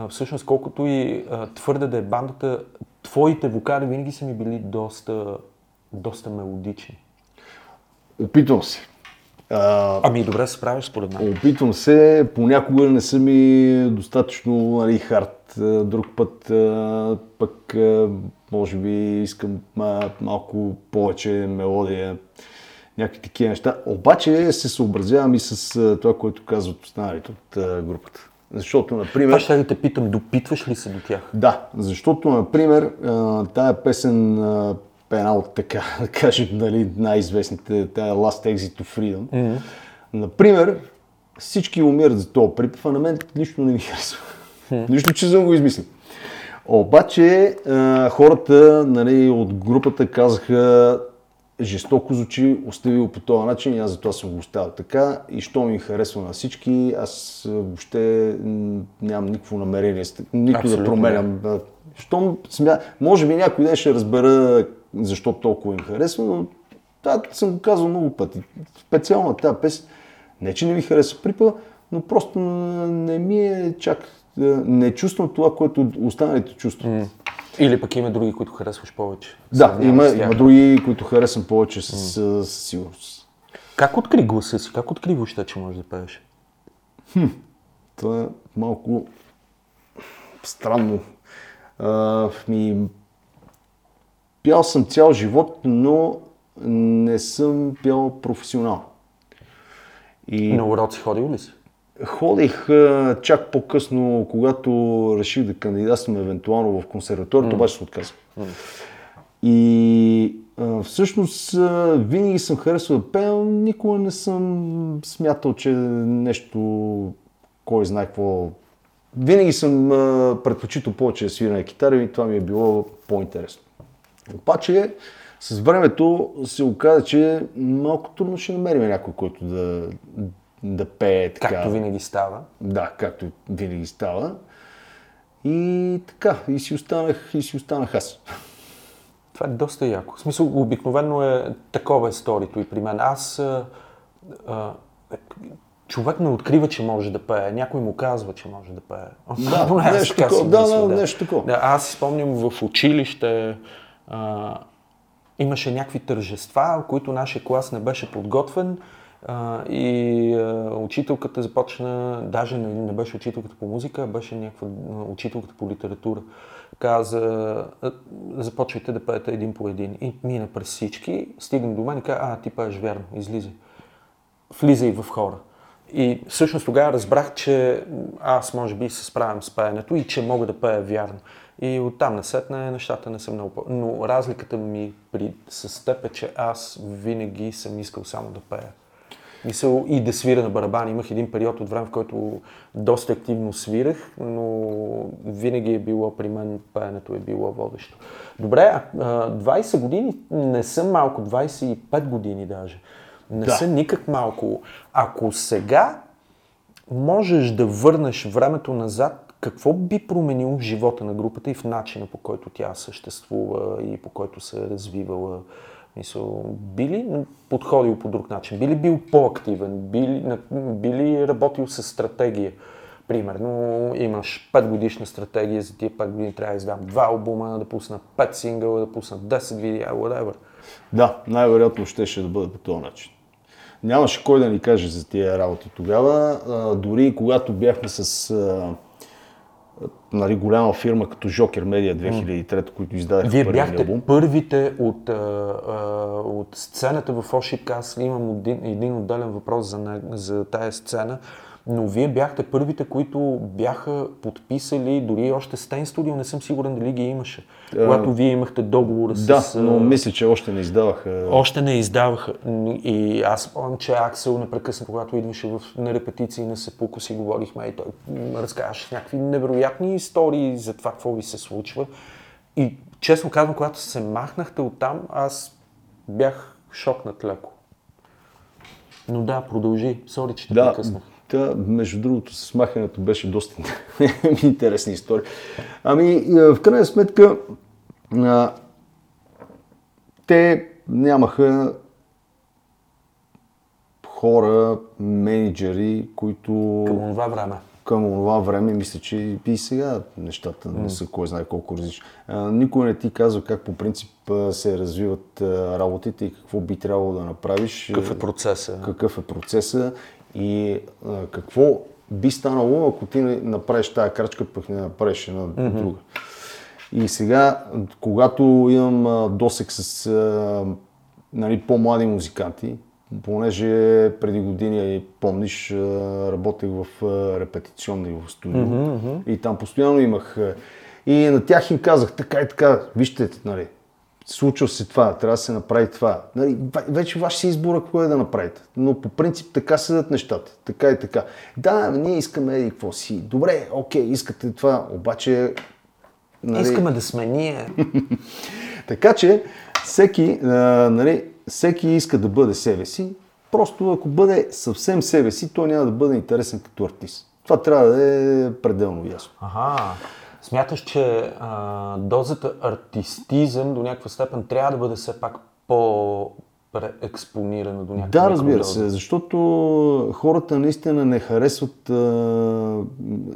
всъщност колкото и твърде да е бандата, твоите вокали винаги са ми били доста, доста мелодични. Опитвам се. А, Ами добре се справиш според мен. Опитвам се, понякога не са ми достатъчно нали, хард, друг път пък може би искам малко повече мелодия, някакви такива неща. Обаче се съобразявам и с това, което казват останалите от групата. Защото, например... Това ще да те питам, допитваш ли се до тях? Да, защото, например, тая песен а, една от така, <laughs> да кажем, нали, най-известните, тая Last Exit to Freedom. Mm-hmm. Например, всички умират за този припев, а на мен лично не ми харесва. Mm-hmm. Нищо, че съм го измислил. Обаче хората нали, от групата казаха жестоко звучи, остави го по този начин и аз затова съм го оставил така и що ми харесва на всички, аз въобще нямам никакво намерение, нито Абсолютно, да променям. Щом смя... Може би някой ден ще разбера защо толкова им харесва, но това съм го казал много пъти. Специално тази песен, не че не ми харесва припа, но просто не ми е чак... Не чувствам това, което останалите чувстват. Или пък има други, които харесваш повече? Да, има, има други, които харесвам повече с, с сигурност. Как откри гласа си? Как откри въобще, че можеш да пееш? Това е малко странно. А, ми, пял съм цял живот, но не съм пял професионално. И На уроци ходил ли си? Ходих чак по-късно, когато реших да кандидатствам евентуално в консерваторията, обаче се отказах. И а, всъщност а, винаги съм харесвал да пея, никога не съм смятал, че нещо, кой знае какво. Винаги съм а, предпочитал повече да свиря на китара и това ми е било по-интересно. Обаче с времето се оказа, че малко трудно ще намерим някой, който да, да пее така. Както винаги става. Да, както винаги става. И така, и си останах, и си останах аз. Това е доста яко. В смисъл, обикновено е такова е сторито и при мен. Аз а, а, човек не открива, че може да пее. Някой му казва, че може да пее. Да, <laughs> Поне нещо такова. Да, мисля, да, нещо такова. Да, аз си спомням в училище а, имаше някакви тържества, които нашия клас не беше подготвен И учителката започна, даже не, не беше учителката по музика, беше някаква учителката по литература. Каза, започвайте да пеете един по един. И мина през всички, стигна до мен и каза, а, ти пееш вярно, излизай. Влизай в хора. И всъщност тогава разбрах, че аз може би се справям с пеенето и че мога да пея вярно. И оттам насетне нещата не са много. Но разликата ми при... с теб е, че аз винаги съм искал само да пея. Мисъл и да свира на барабани. Имах един период от време, в който доста активно свирах, но винаги е било при мен пеенето е било водещо. Добре, 20 години не са малко, 25 години даже. Не да. са никак малко. Ако сега можеш да върнеш времето назад, какво би променило в живота на групата и в начина по който тя съществува и по който се е развивала? Мисъл, би ли подходил по друг начин? Би ли бил по-активен? Би ли, би ли работил с стратегия? Примерно имаш 5 годишна стратегия, за тия 5 години трябва да издам 2 албума, да пусна 5 сингъла, да пусна 10 видеа, whatever. Да, най-вероятно щеше да бъде по този начин. Нямаше кой да ни каже за тия работи тогава. А, дори когато бяхме с а, нали, голяма фирма като Joker Media 2003, които издадаха Вие бяхте албум. първите от, а, от сцената в Ошик. Аз имам един, един отделен въпрос за, за тая сцена но вие бяхте първите, които бяха подписали, дори още Стейн Студио, не съм сигурен дали ги имаше, а, когато вие имахте договора да, с... Да, но мисля, че още не издаваха. Още не издаваха. И аз спомням, че Аксел непрекъснато, когато идваше в, на репетиции на Сепуко си говорихме и той разказваше някакви невероятни истории за това, какво ви се случва. И честно казвам, когато се махнахте оттам, аз бях шокнат леко. Но да, продължи. Сори, че те да, прекъснах. Та, между другото, с махането беше доста <laughs> интересна история. Ами, в крайна сметка, а, те нямаха хора, менеджери, които... Към това време. Към това време, мисля, че и сега нещата не са кой знае колко различни. Никой не ти казва как по принцип се развиват работите и какво би трябвало да направиш. Какъв е процеса. Какъв е процеса и а, какво би станало, ако ти направиш тази крачка, пък не направиш една mm-hmm. друга. И сега, когато имам а, досек с а, нали, по-млади музиканти, понеже преди години, помниш, работех в репетиционни в студио mm-hmm. и там постоянно имах и на тях им казах така и така, вижте, нали, случва се това, трябва да се направи това. Нали, вече ваш си избора какво е да направите. Но по принцип така седат нещата. Така и така. Да, ние искаме еди какво си. Добре, окей, искате това, обаче... Нали... Искаме да сме ние. <laughs> така че всеки, а, нали, всеки иска да бъде себе си. Просто ако бъде съвсем себе си, той няма да бъде интересен като артист. Това трябва да е пределно ясно. Ага. Смяташ, че а, дозата артистизъм до някаква степен трябва да бъде все пак по преекспонирана до някаква Да, разбира се, защото хората наистина не харесват а,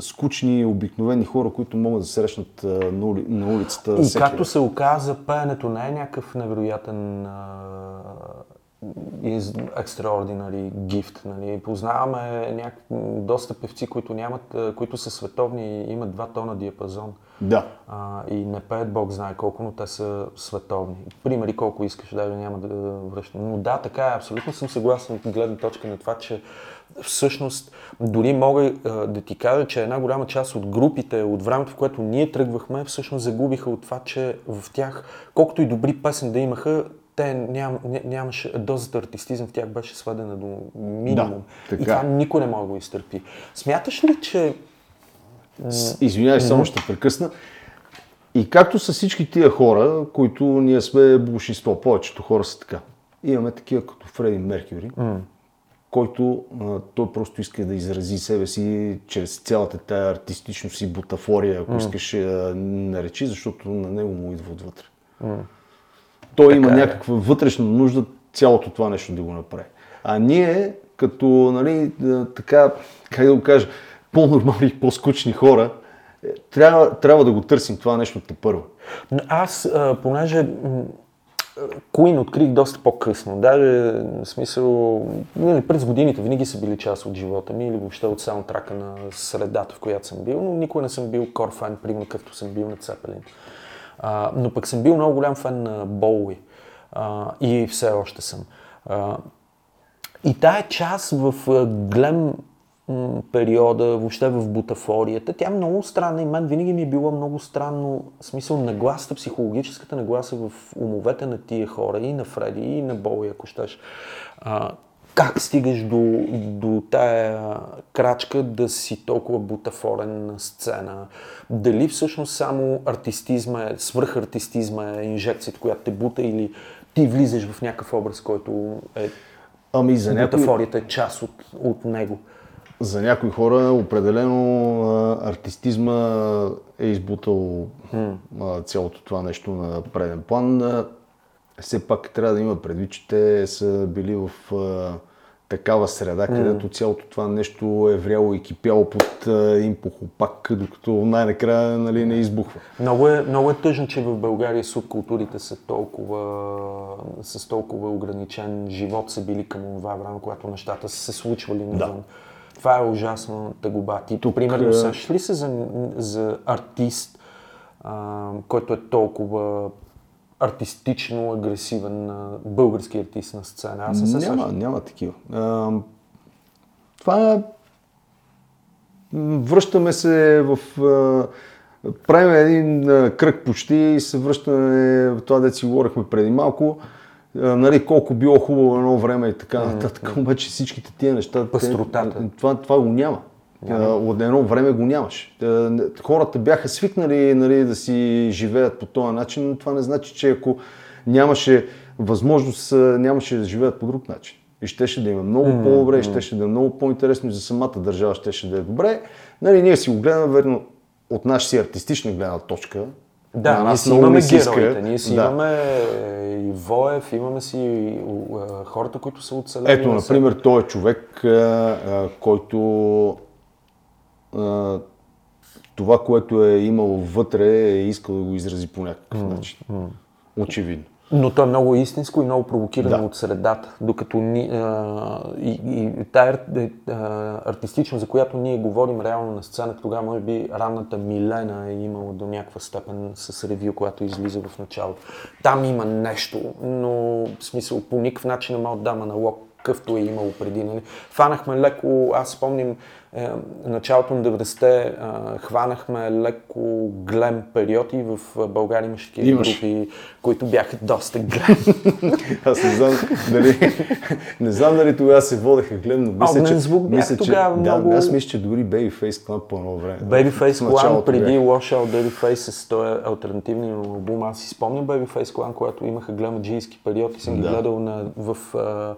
скучни, обикновени хора, които могат да срещнат а, на, ули, на улицата. И както се оказа, пеенето не е някакъв невероятен а, is extraordinary gift. Нали. Познаваме няк... доста певци, които, нямат, които са световни и имат два тона диапазон. Да. А, и не пеят Бог знае колко, но те са световни. Примери колко искаш, даже няма да връщам. Но да, така е, абсолютно съм съгласен от гледна точка на това, че всъщност дори мога да ти кажа, че една голяма част от групите от времето, в което ние тръгвахме, всъщност загубиха от това, че в тях, колкото и добри песни да имаха, те ням, нямаше, дозата артистизъм в тях беше сведена до минимум. Да, и това никой не може да го изтърпи. Смяташ ли, че... Извинявай, само ще прекъсна. И както са всички тия хора, които ние сме большинство, повечето хора са така. Имаме такива като Фреди Меркюри, mm. който а, той просто иска да изрази себе си чрез цялата тая артистичност и бутафория, ако mm. искаш а, наречи, защото на него му идва отвътре. Mm. Той така има е. някаква вътрешна нужда цялото това нещо да го направи. А ние, като, нали, така, как да го кажа, по-нормални, по-скучни хора, трябва, трябва да го търсим това нещо те първо. Аз, понеже Queen открих доста по-късно. Даже, в смисъл, нали, през годините винаги са били част от живота ми или въобще от саундтрака на средата, в която съм бил, но никога не съм бил кор фен, примерно както съм бил на Цепелин. Но пък съм бил много голям фен на Боуи а, и все още съм. А, и тая част в Глем периода, въобще в бутафорията. Тя е много странна и мен винаги ми е било много странно, в смисъл нагласата, психологическата нагласа в умовете на тия хора, и на Фреди, и на Боуи, ако щеш. А, как стигаш до, до тая крачка да си толкова бутафорен на сцена? Дали всъщност само артистизма е, свръхартистизма е инжекцията, която те бута или ти влизаш в някакъв образ, който е Ами за някой... бутафорията е част от, от него? За някои хора определено артистизма е избутал а, цялото това нещо на преден план. Все пак трябва да има предвид, че те са били в а, такава среда, където цялото това нещо е вряло и кипяло под а, един похопак, докато най-накрая нали, не избухва. Много е, много е тъжно, че в България субкултурите са толкова, с толкова ограничен живот са били към това време, когато нещата са се случвали навън. Това е ужасно тъгоба. Ти, Тук, примерно, сещаш ли се за, за артист, а, който е толкова артистично агресивен български артист на сцена? Аз не се Няма, сещам. няма такива. А, това е... Връщаме се в... А, правим един а, кръг почти и се връщаме в това, дето си говорихме преди малко. А, нали, колко било хубаво едно време и така нататък. <laughs> Обаче всичките тия неща... те- Пъстротата. това, това го няма. От едно време го нямаш. Хората бяха свикнали нали, да си живеят по този начин, но това не значи, че ако нямаше възможност, нямаше да живеят по друг начин. И щеше да има много по-добре, и щеше да е много по-интересно и за самата държава щеше да е добре. Нали, ние си го гледаме, верно, от наша си артистична гледна точка. Да, На ние си имаме героите, ние си Да. имаме е, и Воев, имаме си и, хората, които са оцелели. Ето, на например, той е човек, който а, това, което е имал вътре, е искал да го изрази по някакъв начин. Очевидно. Но то е много истинско и много провокирано Да. от средата. Докато ни, а, и, и тая а, артистичност, за която ние говорим реално на сцена, тогава може би ранната Милена е имала до някаква степен с ревю, която излиза в началото. Там има нещо, но в смисъл по никакъв начин не мога да дам аналог какъвто е имало преди. Нали. Фанахме леко, аз спомням, е, началото на 90-те е, хванахме леко глем период и в България имаше такива групи, които бяха доста глем. <laughs> Аз не знам дали, не знам дали тогава се водеха гледно. Мисля, Огнен че, звук мисля, че, тогава да, много- аз мисля, че дори Babyface Club по едно време. Babyface Clan преди. Wash Out Babyface с този альтернативния албум. Аз си спомням Babyface Clan, когато имаха глемаджийски период и съм ги Да. гледал на, в а,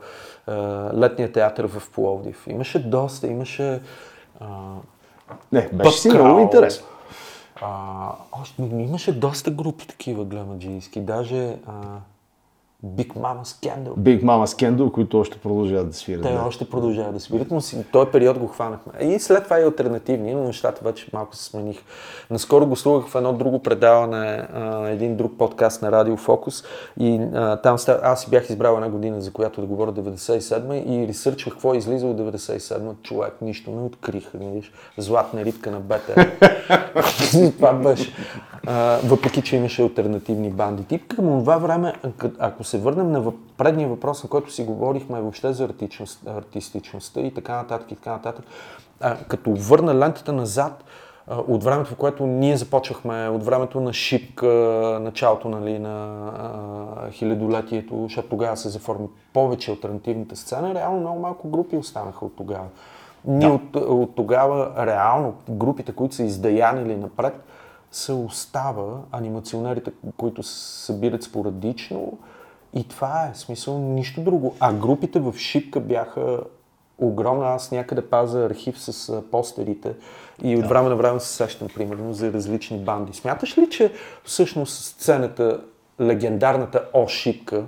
летния театър в Пловдив. Имаше доста, имаше а, Не, беше си много интересно. а, още, имаше доста групи такива глемаджийски. Даже а, Big Mama Scandal. Big Mama Scandal, които още продължават да свират. Те да. още продължават да свирят, но си, този период го хванахме. И след това и альтернативни, но нещата вече малко се смениха. Наскоро гостувах в едно друго предаване, а, един друг подкаст на Радио Фокус и а, там аз си бях избрал една година, за която да говоря 97 и ресърчвах какво е излизало от 97 човек, нищо не открих. Видиш, златна рибка на БТР. <laughs> <laughs> това беше. А, въпреки, че имаше альтернативни банди. Тип към това време, ако се върнем на предния въпрос, на който си говорихме въобще за артичност, артистичността и така нататък и така нататък, а, като върна лентата назад, а, от времето, в което ние започвахме, от времето на Шипка, началото нали, на а, хилядолетието, защото тогава се заформи повече альтернативната сцена, реално много малко групи останаха от тогава. Ние от, от тогава, реално, групите, които са издаянили напред, се остава анимационерите, които се събират спорадично и това е смисъл нищо друго. А групите в Шипка бяха огромна. Аз някъде паза архив с постерите и от време на време се сещам, примерно, за различни банди. Смяташ ли, че всъщност сцената, легендарната О Шипка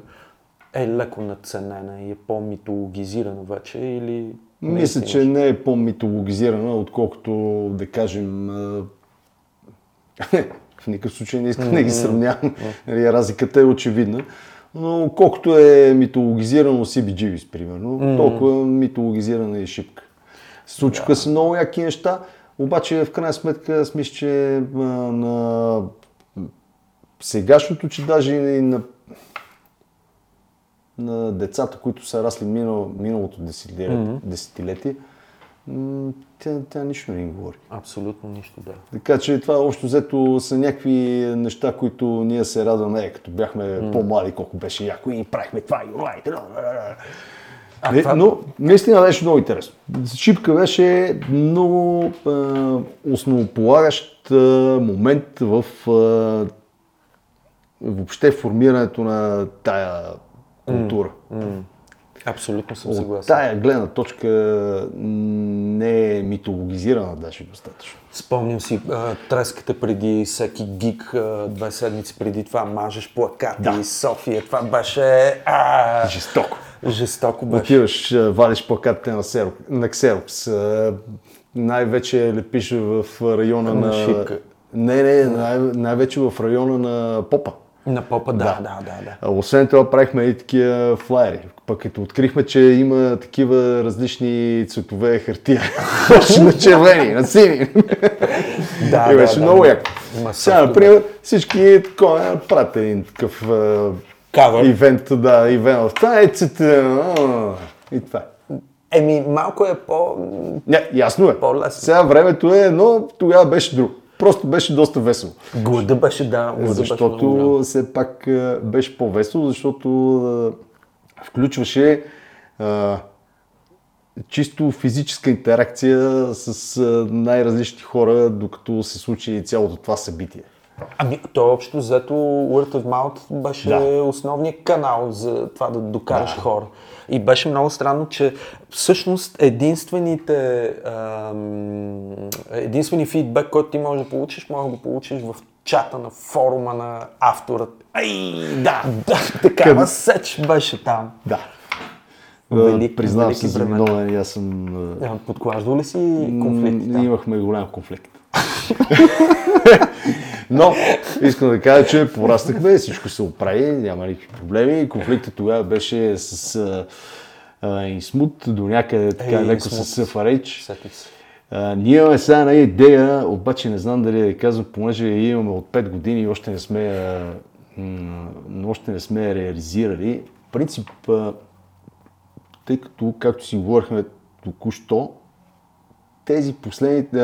е леко надценена и е по-митологизирана вече или... Мисля, че не е по-митологизирана, отколкото да кажем. <laughs> в никакъв случай не искам да ги сравнявам. Нали, Разликата е очевидна. Но колкото е митологизирано CBGBs, примерно, толкова митологизирана е шипка. Случиха да. се много яки неща, обаче в крайна сметка аз мисля, че а, на сегашното, че даже и на, на децата, които са расли минал, миналото десетилетие, mm-hmm. десетилетие тя, тя нищо не им говори. Абсолютно нищо, да. Така че това общо взето са някакви неща, които ние се радваме, е, като бяхме mm. по-млади, колко беше яко и правихме това и. А, не, това... Но наистина беше много интересно. Шипка беше много е, основополагащ е, момент в е, въобще формирането на тая култура. Mm. Mm. Абсолютно съм съгласен. Тая гледна точка не е митологизирана даже достатъчно. Спомням си а, треската преди всеки гик, а, две седмици преди това мажеш плакати да. София. Това беше... А, жестоко. Жестоко беше. Отиваш, вадиш плакатите на, Серо, на Ксерокс. Най-вече лепиш в района на... на... Не, не, най- най-вече в района на Попа. На попа, да, да, да. да, да. Освен това правихме и такива флайери. Пък като открихме, че има такива различни цветове хартия. <laughs> на червени, на сини. да, и беше да, много да. яко. Сега, например, всички такова, правят един такъв Кавър. ивент, да, ивент в тайцата. И това. Еми, малко е по... Не, ясно е. По-лесно. Сега времето е едно, тогава беше друго. Просто беше доста весело. Глада беше, да. Глада защото беше все пак беше по-весело, защото включваше а, чисто физическа интеракция с най-различни хора, докато се случи цялото това събитие. Ами, то общо взето Word of Mouth беше да. основният канал за това да докараш да. хора. И беше много странно, че всъщност единствените, ам, единствени фидбек, който ти можеш да получиш, можеш да го получиш в чата на форума на авторът. Ай, да, да, такава сеч беше там. Да. Велик, Признавам се за виновен, аз съм... Подклаждал ли си конфликт? Там? Имахме голям конфликт. <laughs> Но искам да кажа, че пораснахме, всичко се оправи, няма никакви проблеми. Конфликтът тогава беше с а, Инсмут, до някъде така леко с Съфарейч. ние имаме сега една идея, обаче не знам дали да казвам, понеже имаме от 5 години и още не сме, а, м- още не сме реализирали. В принцип, тъй като, както си говорихме току-що, тези последните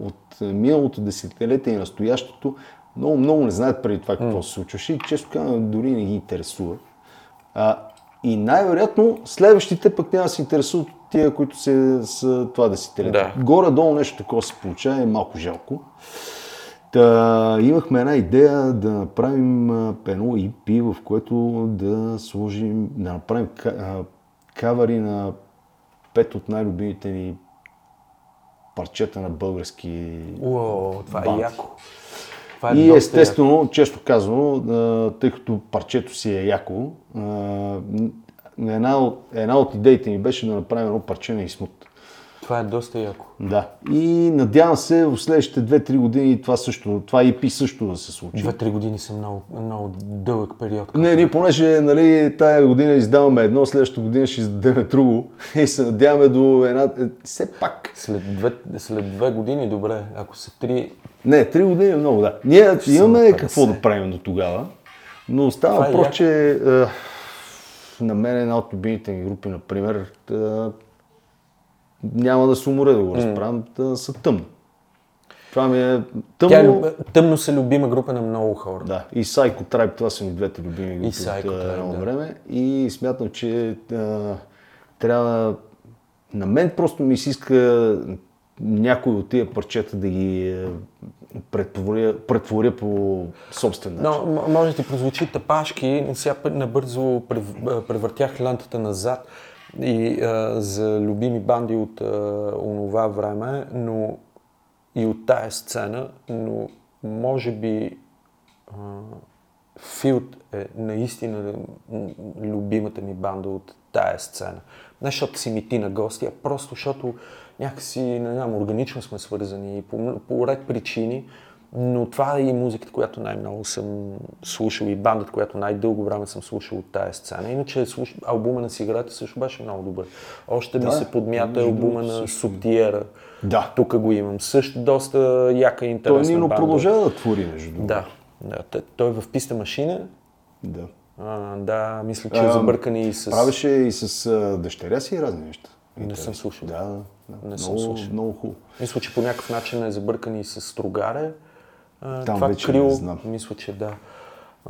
от миналото десетилетие и настоящото много, много не знаят преди това какво mm. се случваше и често казвам, дори не ги интересува. А, и най-вероятно следващите пък няма да се интересуват от тия, които се с това десетилетие. Да. Горе-долу нещо такова се получава е малко жалко. Та, имахме една идея да направим едно EP, в което да сложим, да направим кавари на пет от най-любимите ни парчета на български Уо, това е яко. Това е и естествено, често казвано, тъй като парчето си е яко, една от, една от идеите ми беше да направим едно парче на Исмут. Това е доста яко. Да. И надявам се в следващите 2-3 години това също, това EP също да се случи. 2-3 години са много, много дълъг период. Не, ние понеже нали, тая година издаваме едно, следващата година ще издадем друго <laughs> и се надяваме до една... Е, все пак. След две, след две години, добре, ако са три... Не, три години е много, да. Ние имаме какво да правим до тогава, но става въпрос, е че е, на мен една от любимите ми групи, например, е, няма да се уморя да го разправям, mm. да са тъмни. Това ми е тъмно. Тя, е тъмно са любима група на много хора. Да, и Psycho Tribe, това са ми двете любими групи от едно да. време. И смятам, че а, трябва... На мен просто ми се иска някой от тия парчета да ги претворя, претворя по собствен начин. Но, може да ти прозвучи тъпашки, сега набързо превъртях лентата назад и а, за любими банди от а, онова време, но и от тая сцена, но може би а, Филд е наистина любимата ми банда от тая сцена. Не защото си ми ти на гости, а просто защото някакси, не знам, органично сме свързани по, по ред причини Но това е и музиката, която най-много съм слушал и бандата, която най-дълго време съм слушал от тази сцена. Иначе слуш... албума на Сигарета също беше много добър. Още ми Да, се подмята албума на. Субтиера. Да. Тук го имам. Също доста яка и Той интересна Нино банда. продължава да твори, между другото. Да, да. Той е в писта машина. да. А, да, мисля, че е забъркан и с... Правеше и с а, дъщеря си и разни неща. Не съм слушал. Да, да. Не съм много, слушал. много хубаво. Мисля, че по някакъв начин е забъркан и с Строгаре. А, Там това вече крил, не знам. мисля, че да.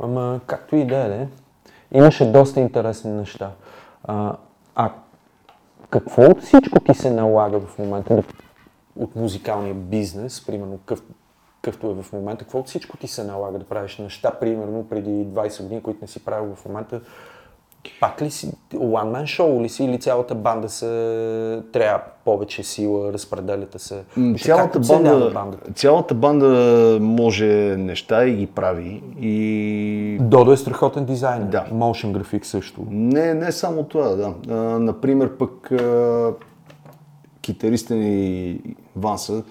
Ама както и да е. Имаше доста интересни неща. А, а какво от всичко ти се налага в момента да- от музикалния бизнес, примерно къв, какъвто е в момента, какво от всичко ти се налага да правиш неща, примерно преди 20 години, които не си правил в момента, пак ли си one man show ли си или цялата банда се трябва повече сила, разпределяте се? Цялата банда, бандата? цялата банда може неща и ги прави. И Додо е страхотен дизайнер. Да. Motion график също. не, не само това, да. А, например, пък а, китариста ни Ванса,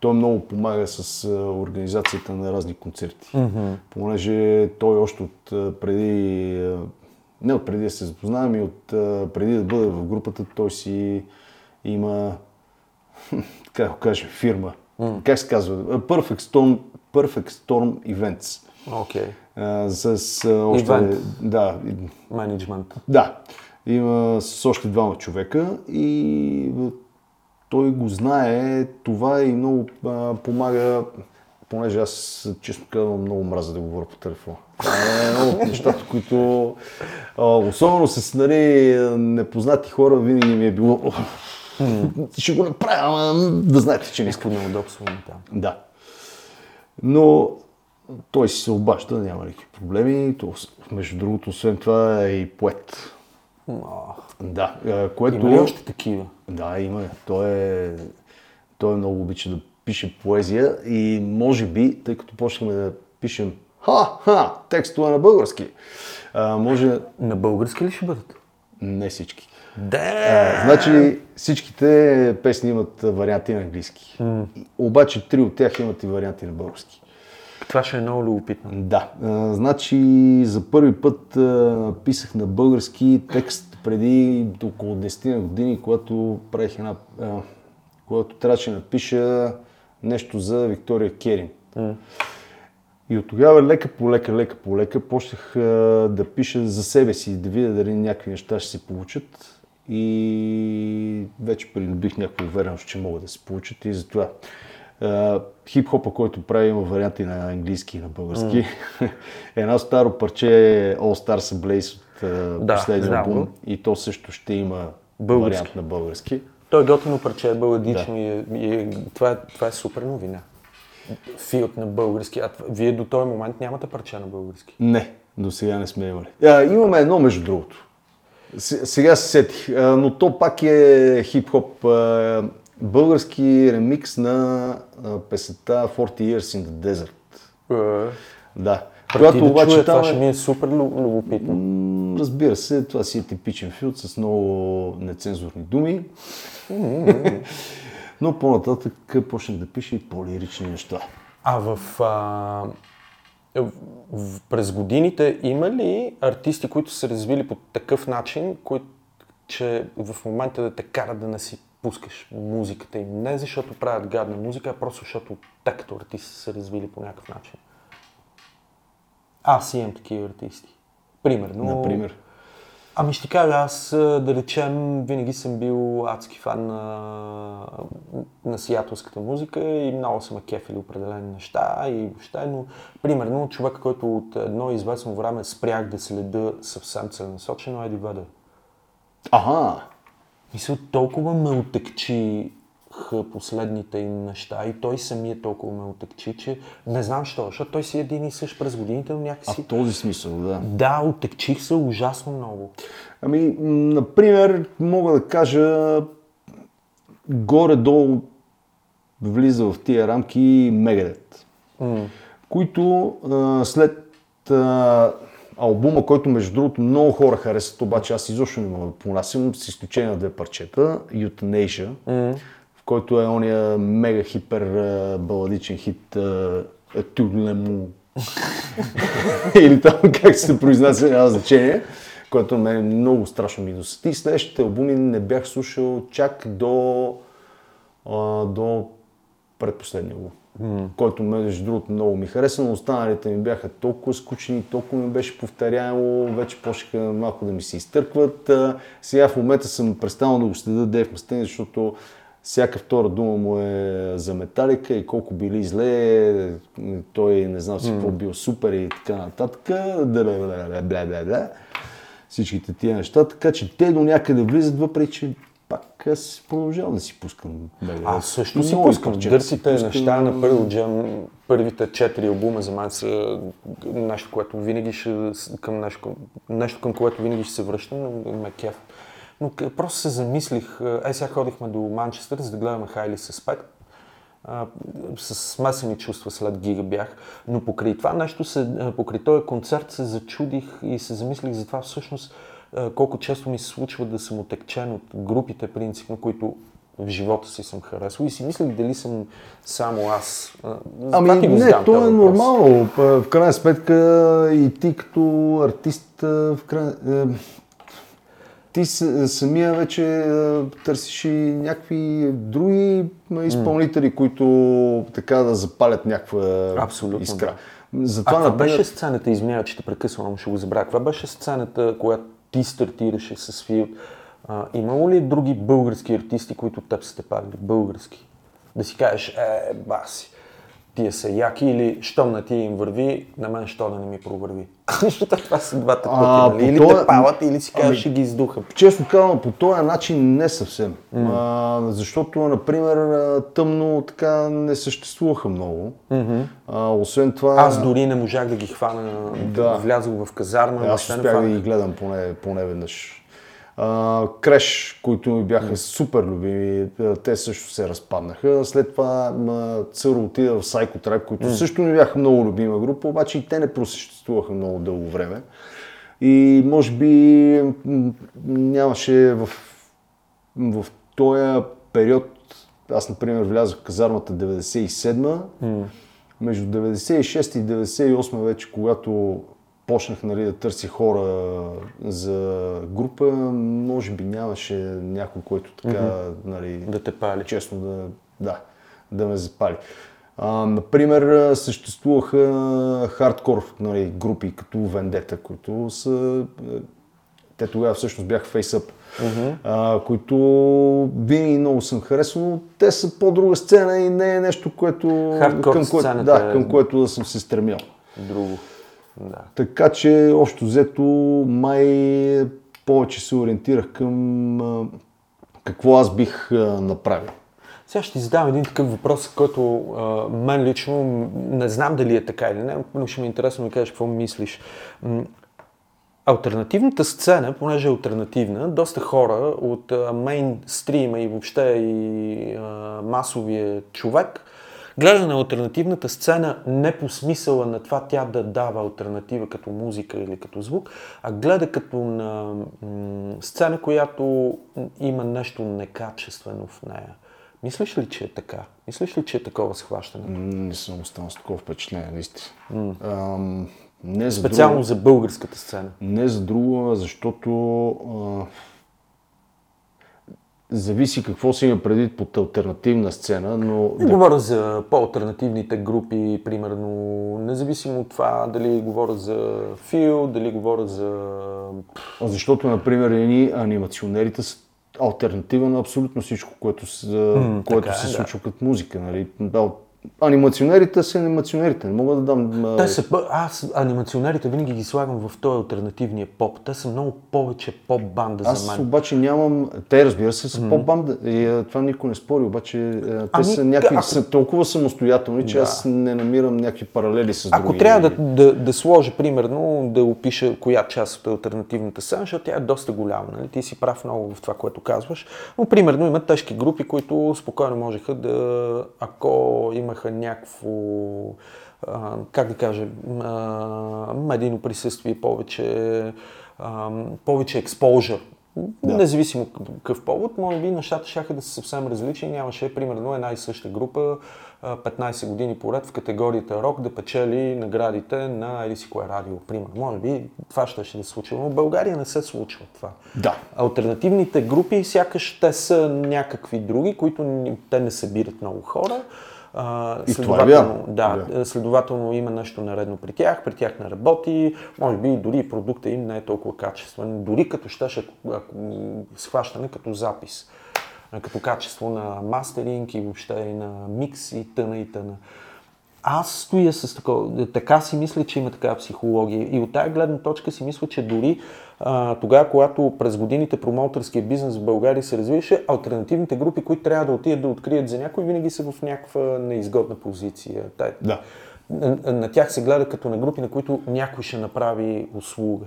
той много помага с организацията на разни концерти. Mm-hmm. Понеже той още от преди, не от преди да се запознаваме, и от преди да бъде в групата, той си има, <laughs> как го кажем, фирма. Mm. Как се казва? Perfect Storm, Perfect Storm Events. А, с а, още... Event. Да, Менеджмент. да, има с още двама човека и той го знае това и много а, помага, понеже аз честно казвам много мразя да говоря по телефона. Това е едно от нещата, които особено с нали, непознати хора винаги ми е било ще го направя, ама да знаете, че не искам. Неудобство има там. Да. Но той си се обажда, няма никакви проблеми. То, между другото, освен това е и поет. Да, което... Има ли още такива? Да, има. Той е, той много обича да пише поезия и може би, тъй като почнахме да пишем ха-ха, текстове на български, а, може На български ли ще бъдат? не всички. Да! Значи всичките песни имат варианти на английски. Обаче три от тях имат и варианти на български. Това ще е много любопитно. Да, а, значи за първи път а, писах на български текст преди около 10 години, когато правих една, а, когато трябваше да напиша нещо за Виктория Керин. И от тогава лека по лека, лека по лека почнах а, да пиша за себе си, да видя дали някакви неща ще се получат. И вече придобих някаква увереност, че могат да се получат и затова. А, хип-хопа, който прави, има варианти на английски и на български. <laughs> Едно старо парче е All Stars Ablaze от а, Да, последния албум. И то също ще има Български. вариант на български. Той е готино парче, е баладично и, е, и е, това, е, това е супер новина. Филт на български. А това- вие до този момент нямате парче на български. Не, до сега не сме имали. А, имаме едно между другото. Сега се сетих, но то пак е хип-хоп. Български ремикс на а, песента 40 Years in the Desert. Е, Да. Която да обаче чуя, там това ще е... ми е супер лю- любопитно. Разбира се, това си е типичен филд с много нецензурни думи. <laughs> Но по-нататък почнах да пиша и по-лирични неща. А в, а, в, през годините има ли артисти, които са развили по такъв начин, които, че в момента да те карат да не си пускаш музиката им? Не защото правят гадна музика, а просто защото те като артисти са се развили по някакъв начин. Аз имам такива артисти. Примерно. Например. Ами ще кажа, аз да речем, винаги съм бил адски фан на, на сиатлската музика и много са ме кефили определени неща и въобще, но примерно човек, който от едно известно време спрях да следа съвсем целенасочено, е Еди Ведер. Ага, Мисля, толкова ме отекчи последните им неща и той самия толкова ме отекчи, че не знам що, защото той си е един и същ през годините, но а някакси... в този смисъл, да. Да, отекчих се ужасно много. Ами, например, мога да кажа, горе-долу влиза в тия рамки Мегадет, които а, след а, албума, който между другото много хора харесват, обаче аз изобщо не мога да понасям, с изключение на две парчета, Euthanasia, в който е ония мега хипер а, баладичен хит а, Тюлему. <laughs> Или там как се произнася, няма значение. Което мен много страшно ми досети. Следващите албуми не бях слушал чак до, а, до предпоследния албум. Mm. Който между другото много ми хареса, но останалите ми бяха толкова скучни, толкова ми беше повторяемо, вече почнаха малко да ми се изтъркват. Сега в момента съм престанал да го следа Дейв Мастейн, защото всяка втора дума му е за металика и колко били зле, той не знам си какво бил супер и така нататък. Всичките тия неща, така че те до някъде влизат, въпреки че пак аз продължавам да си пускам. Бе, аз също си пускам. Дърсите пускам... неща на Pearl Jam, първите четири албума за мен са нещо, което винаги ще, към нещо, нещо към което винаги ще се връщам, но ме кеф. Но просто се замислих, ай сега ходихме до Манчестър, за да гледаме Хайли Suspect. с смесени чувства след гига бях. Но покрай това нещо, се, покрай този концерт се зачудих и се замислих за това всъщност колко често ми се случва да съм отекчен от групите, принципно, които в живота си съм харесал и си мислих дали съм само аз. ами не, то е нормално. В крайна сметка и ти като артист, в крайна, ти самия вече търсиш и някакви други изпълнители, mm. които така да запалят някаква Абсолютно, искра. Да. Затова, а например... беше сцената, извинявай, че те прекъсвам, ще го забравя. Каква беше сцената, която ти стартираше с Фил? А, имало ли други български артисти, които теб сте палили? Български? Да си кажеш, е, баси тия са яки или щом на тия им върви, на мен що да не ми провърви. <laughs> Защото това са двата пъти, нали? Или това... те палат, или си кажеш, ами, ги издуха. Честно казвам, по този начин не съвсем. Mm. А, защото, например, тъмно така не съществуваха много. Mm-hmm. А, освен това... Аз дори не можах да ги хвана, да. влязох в казарма. Аз успях да ги гледам поне, поне веднъж. Креш, които ми бяха супер любими, те също се разпаднаха. След това Църо отида в Psycho Tribe, които mm. също ми бяха много любима група, обаче и те не просъществуваха много дълго време. И може би нямаше в, в този период, аз например влязох в казармата 97 mm. между 96 и 98 вече, когато почнах нали, да търси хора за група, може би нямаше някой, който така, mm-hmm. нали, да те пали. Честно да, да, да ме запали. А, например, съществуваха хардкор нали, групи като Vendetta, които са... Те тогава всъщност бяха FaceUp, mm-hmm. а, които винаги много съм харесал, но те са по-друга сцена и не е нещо, което, към, което, да, към което да съм се стремял. Друго. Да. Така че, общо взето, май повече се ориентирах към какво аз бих направил. Сега ще ти задам един такъв въпрос, който а, мен лично не знам дали е така или не, но ще ми е интересно да ми кажеш какво мислиш. Альтернативната сцена, понеже е альтернативна, доста хора от мейнстрима и въобще и а, масовия човек гледа на альтернативната сцена не по смисъла на това тя да дава альтернатива като музика или като звук, а гледа като на сцена, която има нещо некачествено в нея. Мислиш ли, че е така? Мислиш ли, че е такова схващане? Не съм останал с такова впечатление, наистина. Mm. не за Специално друго, за българската сцена. Не за друго, защото а, Зависи какво си има преди под альтернативна сцена, но... Не да... говоря за по-алтернативните групи, примерно, независимо от това дали говоря за фил, дали говоря за... Защото, например, едни анимационерите са альтернатива на абсолютно всичко, което, с, mm, което се е, случва да. като музика. Нали? Анимационерите са анимационерите, не мога да дам... Те са, аз анимационерите винаги ги слагам в този альтернативния поп. Те са много повече поп-банда за мен. Аз обаче нямам... Те разбира се са mm-hmm. поп-банда и това никой не спори, обаче те ами, са, някакви, ако... са толкова самостоятелни, че да. аз не намирам някакви паралели с други. Ако трябва да, да, да сложа, примерно, да опиша коя част от альтернативната сцена, защото тя е доста голяма. Нали? Ти си прав много в това, което казваш. Но, примерно, има тежки групи, които спокойно можеха да, ако има имаха някакво, а, как да кажа, а, медийно присъствие, повече, а, повече експожър Да. Независимо какъв повод, може би нещата ще да са съвсем различни. Нямаше, примерно, една и съща група 15 години поред в категорията рок да печели наградите на Еди си кое радио, примерно. Може би това ще, ще да се случва, но в България не се случва това. Да. Альтернативните групи, сякаш те са някакви други, които те не събират много хора. А, и следователно, това е да, да, следователно има нещо наредно при тях, при тях не работи, може би дори продукта им не е толкова качествен, дори като щеше схващане като запис като качество на мастеринг и въобще и на микс и тъна и тъна. Аз стоя с такова, така си мисля, че има такава психология. И от тази гледна точка си мисля, че дори а, тогава, когато през годините промоутърския бизнес в България се развиваше, альтернативните групи, които трябва да отидат да открият за някой, винаги са в някаква неизгодна позиция. Да. На, на тях се гледа като на групи, на които някой ще направи услуга.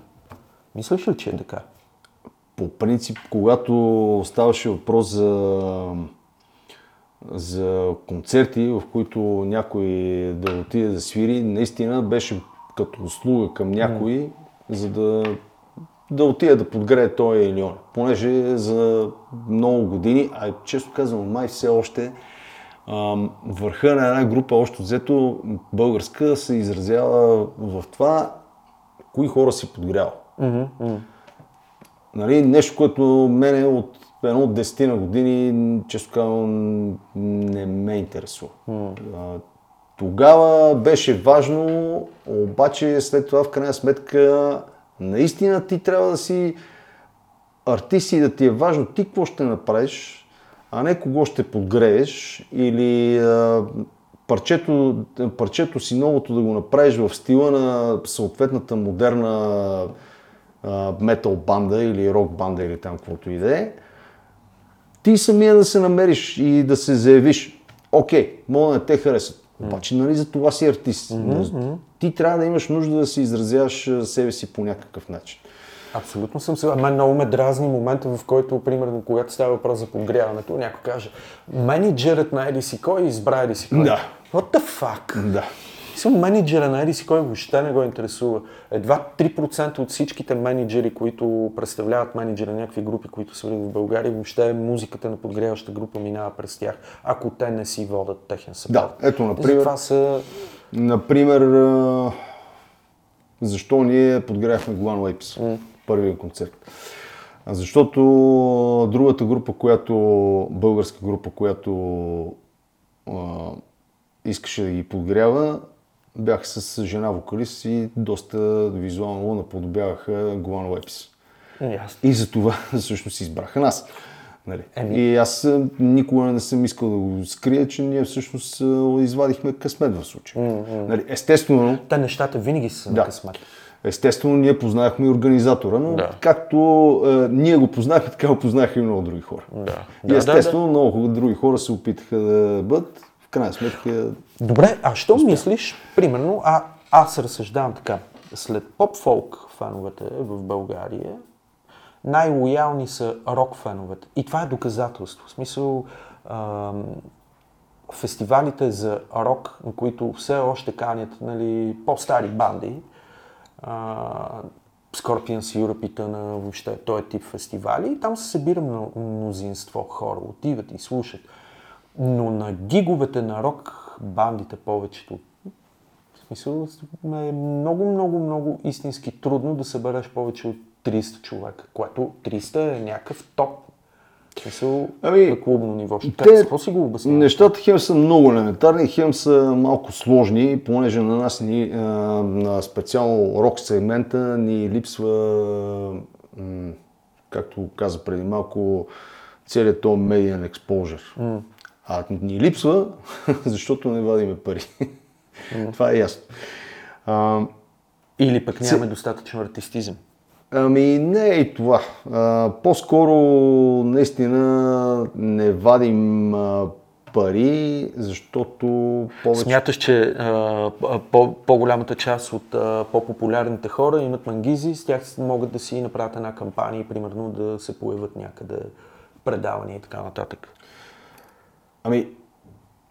Мислиш ли, че е така? по принцип, когато ставаше въпрос за, за концерти, в които някой да отиде да свири, наистина беше като услуга към някой, mm. за да, да отиде да подгрее той или он. Понеже за много години, а често казвам, май все още, върха на една група, още взето българска, се изразява в това, кои хора си подгрял. Mm-hmm. Нали, нещо, което мене от едно от 10 на години, често казвам, не ме интересува. Mm. Тогава беше важно, обаче след това в крайна сметка наистина ти трябва да си артист и да ти е важно ти какво ще направиш, а не кого ще подгрееш или а, парчето, парчето си новото да го направиш в стила на съответната модерна метал банда или рок банда или там каквото и да е, ти самия да се намериш и да се заявиш, окей, мога да не те харесат. Обаче, нали, за това си артист. Mm-hmm. Ти трябва да имаш нужда да си изразяваш себе си по някакъв начин. Абсолютно съм сега. Мен много ме дразни момента, в който, примерно, когато става въпрос за подгряването, някой каже, менеджерът на Еди си кой избра Еди си кой. Да. What the fuck? Да. Съм менеджера на Еди си кой въобще не го интересува. Едва 3% от всичките менеджери, които представляват менеджери на някакви групи, които са в България, въобще музиката на подгряваща група минава през тях, ако те не си водят техен съпорт. Да, ето, например, това са... например, защо ние подгряхме Глан Лейпс, mm. първия концерт. Защото другата група, която, българска група, която а, искаше да ги подгрява, бях с жена вокалист и доста визуално наподобяваха Гоан Уепс. И за това <laughs> всъщност избраха нас. Нали? Еми... И аз никога не съм искал да го скрия, че ние всъщност извадихме късмет в случая. Mm-hmm. Нали? Естествено... Те нещата винаги са да. на късмет. Естествено, ние познахме и организатора, но да. както е, ние го познахме, така го познаха и много други хора. Да. И естествено, да, да. много други хора се опитаха да бъдат крайна сметка... Добре, а що успя. мислиш, примерно, а, аз разсъждавам така, след поп-фолк феновете в България, най-лоялни са рок феновете. И това е доказателство. В смисъл, ам, фестивалите за рок, на които все още канят нали, по-стари банди, а, Scorpions Europe на въобще този тип фестивали, там се събира мнозинство хора, отиват и слушат. Но на гиговете на рок бандите повечето, в смисъл е много, много, много истински трудно да събереш повече от 300 човека, което 300 е някакъв топ смисъл ами, на клубно ниво. Те, как, какво си го обясняваш? Нещата хем са много елементарни, хем са малко сложни, понеже на нас ни, на специално рок сегмента ни липсва, както каза преди малко, целият този медиен експожър. Mm. А ни липсва, <laughs> защото не вадиме пари. Mm. Това е ясно. А, Или пък нямаме достатъчно артистизъм. Ами не е и това. А, по-скоро наистина не вадим а, пари, защото повече... Смяташ, че а, по, по-голямата част от а, по-популярните хора имат мангизи, с тях могат да си направят една кампания, примерно да се появят някъде предавания и така нататък. Ами,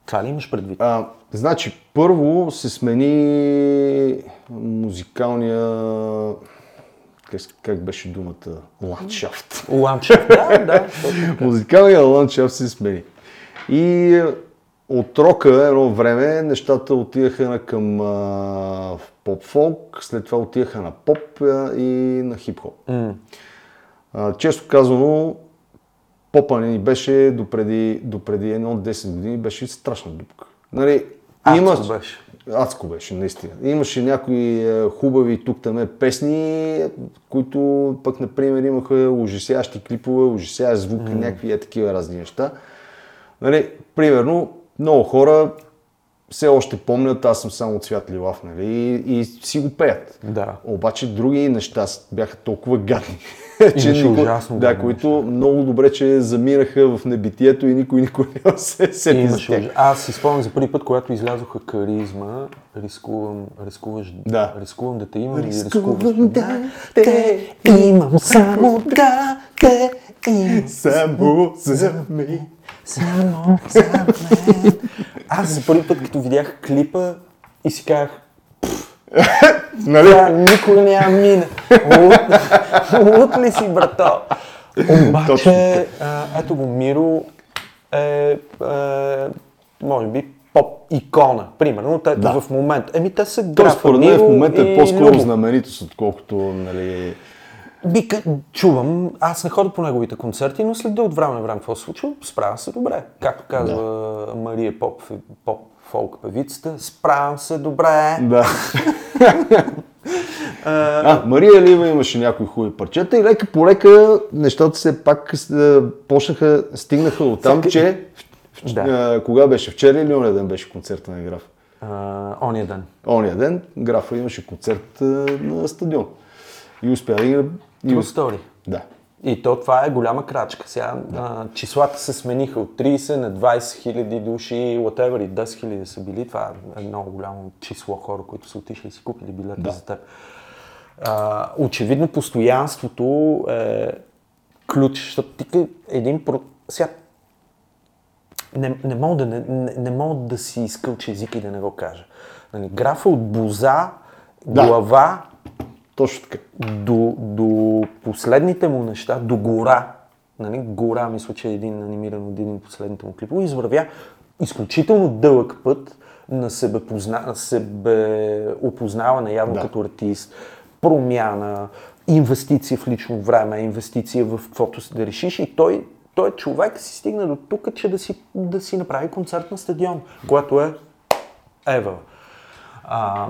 това ли имаш предвид? А, значи, първо се смени музикалния, как, как беше думата? Ландшафт. Ландшафт, да, да. <laughs> Музикалният ландшафт се смени. И от рока едно време нещата отидаха на към а, поп-фолк, след това отидаха на поп а, и на хип-хоп. М. А, често казано, попа ни беше допреди, допреди едно 10 години беше страшна дупка. Нали, Адско беше. Адско беше, наистина. Имаше някои е, хубави тук там песни, които пък, например, имаха ужасяващи клипове, ужасяващ звук, mm. някакви е такива разни неща. Нали, примерно, много хора все още помнят, аз съм само цвят лилав, нали, и, и си го пеят. Да. Обаче други неща бяха толкова гадни. <laughs> Имаше никой- ужасно да, които много добре, че замираха в небитието и никой никой не се сети за Имаше. ужас. Аз си спомням за първи път, когато излязоха каризма, рискувам, рискуваш, Да. рискувам да те имам Рискувам рискуваш да те имам само да те имам Само за мен. само за мен. Аз за първи път, като видях клипа и си казах, <laughs> Нали? тя никой не я мине. Лут, ли си, брато? Обаче, ето го, Миро е, е може би, поп икона, примерно. Те, Да. В момента. Еми, те са графа според мен в момента е по-скоро знаменитост, отколкото, нали... Бика, чувам, аз не ходя по неговите концерти, но следя от време на време какво се случва, справям се добре. Както казва Мария Поп, поп фолк певицата, справям се добре. Да. а, Мария Лива имаше някои хубави парчета и лека по лека нещата се пак е, почнаха, стигнаха до там, че Да. а, кога беше? Вчера или оня ден беше концерта на Граф? А, ония ден. Ония ден Графа имаше концерт на стадион. И успя да ги... True story. Да. И то това е голяма крачка. Сега а, числата се смениха от 30 на 20 хиляди души, whatever, и 10 хиляди са били. Това е много голямо число хора, които са отишли и си купили билета Да. за теб. А, очевидно постоянството е ключ, защото ти един... про- Сега, не, не, мога да, не, не, не мога да си изкълча езика и да не го кажа. Нали, графа от боза, Да. глава, Точно така. до, до последните му неща, до гора, нали, гора, мисля, че е един анимиран от един от последните му клипове, извървя изключително дълъг път на себе, позна, себе опознаване явно Да. като артист, промяна, инвестиция в лично време, инвестиция в каквото си да решиш и той, той човек си стигна до тук, че да си, да си направи концерт на стадион, което е ever. А,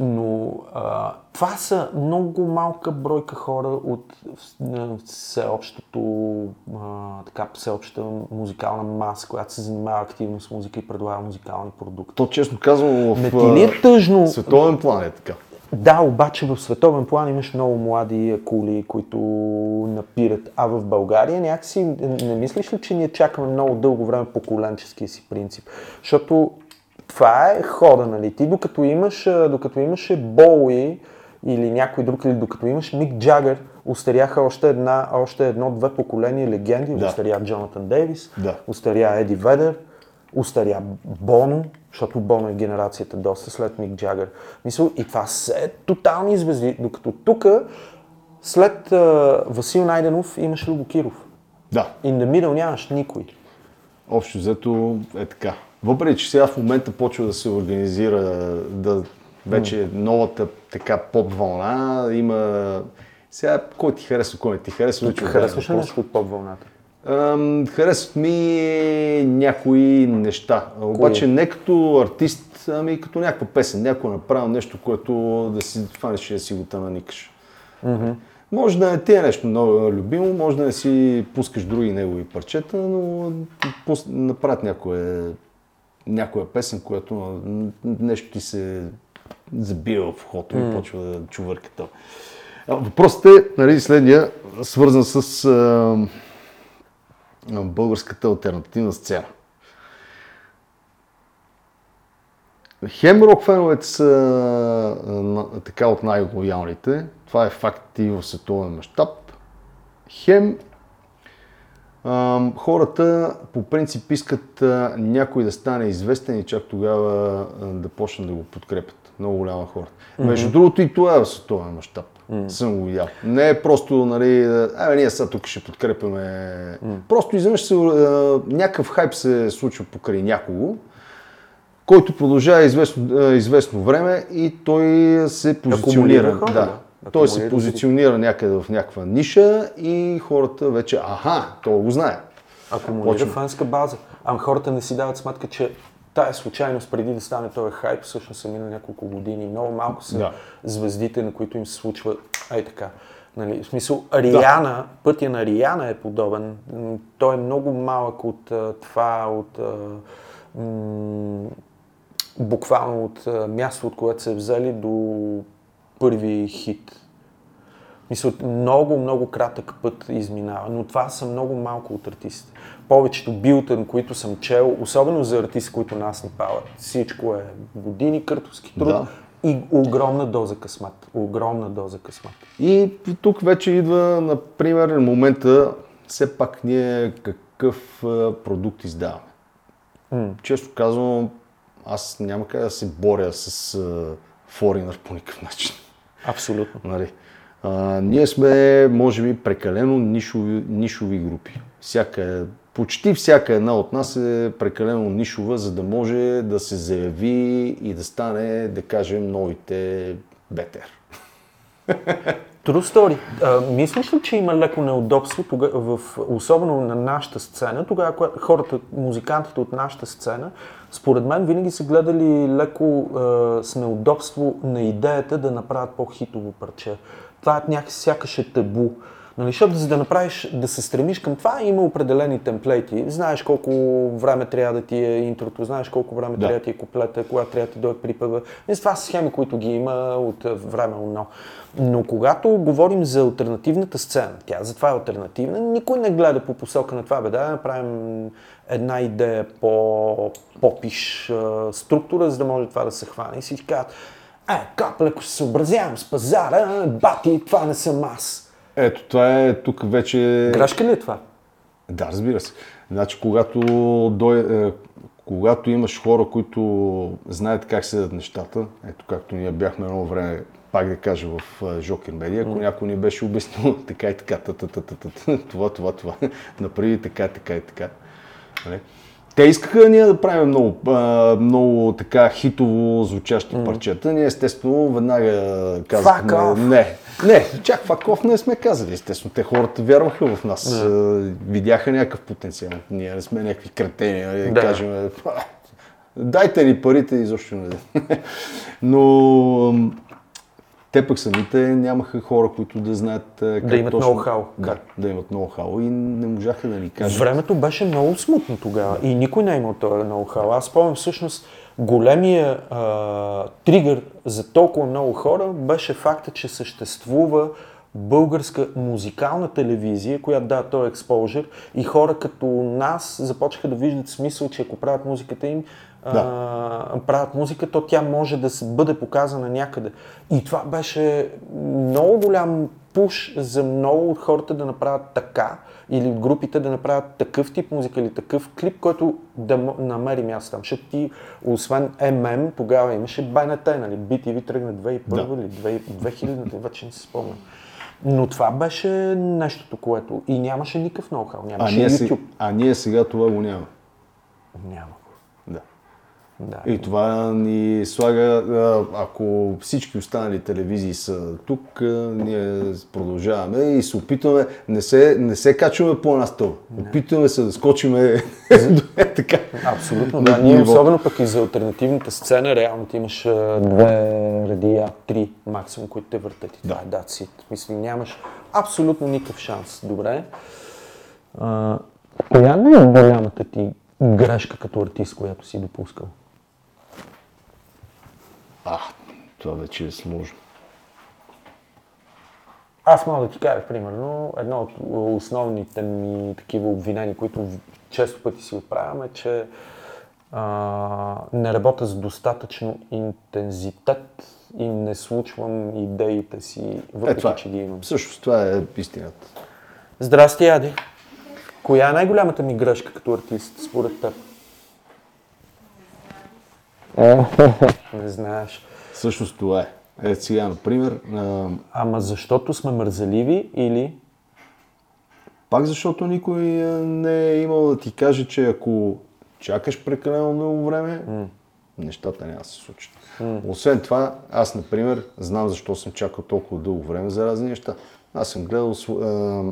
но а, това са много малка бройка хора от всеобщото, а, така, всеобщата музикална маса, която се занимава активно с музика и предлага музикални продукти. То честно казано в Не ти ли е тъжно? световен план е така. Да, обаче в световен план имаш много млади кули, които напират. А в България някакси не мислиш ли, че ние чакаме много дълго време поколенческия си принцип? Защото това е хода, нали? Ти докато имаш, докато имаше Боуи или някой друг, или докато имаш Мик Джагър, устаряха още, една, още едно-две поколения легенди. Да. Устаря Джонатан Дейвис, Да. устаря Еди Ведер, устаря Боно, защото Боно е генерацията доста след Мик Джагър. Мисъл, и това са е тотални звезди, докато тук след а, Васил Найденов имаш Любо Киров. Да. In the middle нямаш никой. Общо взето е така. Въпреки, че сега в момента почва да се организира, да вече новата така поп вълна, има... Сега, кой ти харесва, кой не ти харесва, вече Харесваш ли нещо от поп вълната? Ам, харесват ми някои неща. Обаче не като артист, ами като някаква песен. Някой е направил нещо, което да си фанеш и да си го наникаш. Може да не ти е нещо много любимо, може да не си пускаш други негови парчета, но направят някоя, някоя песен, която нещо ти се забива в ухото и почва да чувърка Въпросът е нали, следния, свързан с а, българската альтернативна сцена. Хем рок феновете са а, така от най-лоялните. Това е факт и в световен мащаб. Хем хората по принцип искат а, някой да стане известен и чак тогава а, да почнат да го подкрепят. Много голяма хора. Между другото и това е в световен мащаб. Mm. Съм го видял. Не е просто, нали, абе ние сега тук ще подкрепяме. Mm. Просто изведнъж се, някакъв хайп се случва покрай някого, който продължава известно, известно време и той се позиционира. Хора, да. да. Той се позиционира някъде в някаква ниша и хората вече, аха, той го знае. Акумулира Почва. фанска база. Ама хората не си дават сметка, че тая случайност преди да стане този хайп, всъщност са мина няколко години. Много малко са да. звездите, на които им се случва ай така. Нали, в смисъл, Риана, да. пътя на Риана е подобен. Той е много малък от това, от м- буквално от място, от което се е взели до първи хит. Мисля, много, много кратък път изминава, но това са много малко от артистите. Повечето билтън, които съм чел, особено за артисти, които нас ни пават, всичко е години къртовски труд да. и огромна доза късмат. Огромна доза късмат. И тук вече идва, например, момента, все пак ние какъв продукт издаваме. Mm. Често казвам, аз няма как да се боря с форинър по никакъв начин. Абсолютно. Нали? А, ние сме, може би, прекалено нишови, нишови групи. Всяка, почти всяка една от нас е прекалено нишова, за да може да се заяви и да стане, да кажем, новите бетер. <laughs> True story. А, мислиш ли, че има леко неудобство, тога, в, особено на нашата сцена, тогава, когато хората, музикантите от нашата сцена, според мен винаги са гледали леко а, с неудобство на идеята да направят по-хитово парче това е някакси сякаш е табу. Нали, защото за да направиш, да се стремиш към това, има определени темплейти. Знаеш колко време трябва да ти е интрото, знаеш колко време да. трябва да ти е куплета, кога трябва да ти дойде припъва. И това са схеми, които ги има от време но. Но когато говорим за альтернативната сцена, тя затова е альтернативна, никой не гледа по посока на това, бе, да направим една идея по попиш структура, за да може това да се хване. И си казват, е, как леко се съобразявам с пазара, бати, това не съм аз. Ето, това е тук вече... Грешка ли е това? Да, разбира се. Значи, когато, дой, е, когато имаш хора, които знаят как седят нещата, ето както ние бяхме едно време, пак да кажа, в Жокер Медиа, ако някой ни беше обяснил <laughs> така и така, <laughs> това, това, това, направи така, така и така. Нали? Те искаха ние да правим много, много така хитово звучащи mm. парчета. Ние естествено веднага казахме... Не, не, чак факов не сме казали. Естествено, те хората вярваха в нас. Mm. Видяха някакъв потенциал. Ние не сме някакви кретени, нали, да кажем... Дайте ни парите и защо не. <laughs> Но те пък самите нямаха хора, които да знаят как Да имат точно... ноу-хау. Да, да имат ноу-хау и не можаха да ни кажат. Времето беше много смутно тогава и никой не е имал този ноу-хау. Аз спомням всъщност големия а, тригър за толкова много хора беше факта, че съществува българска музикална телевизия, която дава този експожър и хора като нас започнаха да виждат смисъл, че ако правят музиката им, да. а, правят музика, то тя може да се бъде показана някъде. И това беше много голям пуш за много от хората да направят така, или от групите да направят такъв тип музика или такъв клип, който да намери място там. Защото ти, освен ММ, тогава имаше БНТ, нали? BTV тръгна 2001 да. или 2000, вече не се спомням. Но това беше нещото, което и нямаше никакъв ноу-хау, нямаше а ние YouTube. Си, а ние сега това го няма. Няма. Да. И това ни слага, ако всички останали телевизии са тук, ние продължаваме и се опитваме, не се, не се качваме по една стълба. Опитваме се да скочиме <laughs> така. Абсолютно, да. Ние особено пък и за альтернативната сцена, реално ти имаш две радия, три максимум, които те въртат и това е даци. Мисля, нямаш абсолютно никакъв шанс. Добре. коя не е голямата ти грешка като артист, която си допускал? А, това вече е сложно. Аз мога да ти кажа, примерно, едно от основните ми такива обвинения, които често пъти си отправяме, е, че а, не работя с достатъчно интензитет и не случвам идеите си, въпреки е, че ги имам. Също това е истината. Здрасти, Ади. Коя е най-голямата ми грешка като артист, според теб? <laughs> Не знаеш. Всъщност това е. Е, сега, например, а, Ама защото сме мързеливи или... пак защото никой не е имал да ти каже, че ако чакаш прекалено много време, нещата няма да се случат. Освен това, аз, например, знам защо съм чакал толкова дълго време за разни неща. Аз съм гледал а,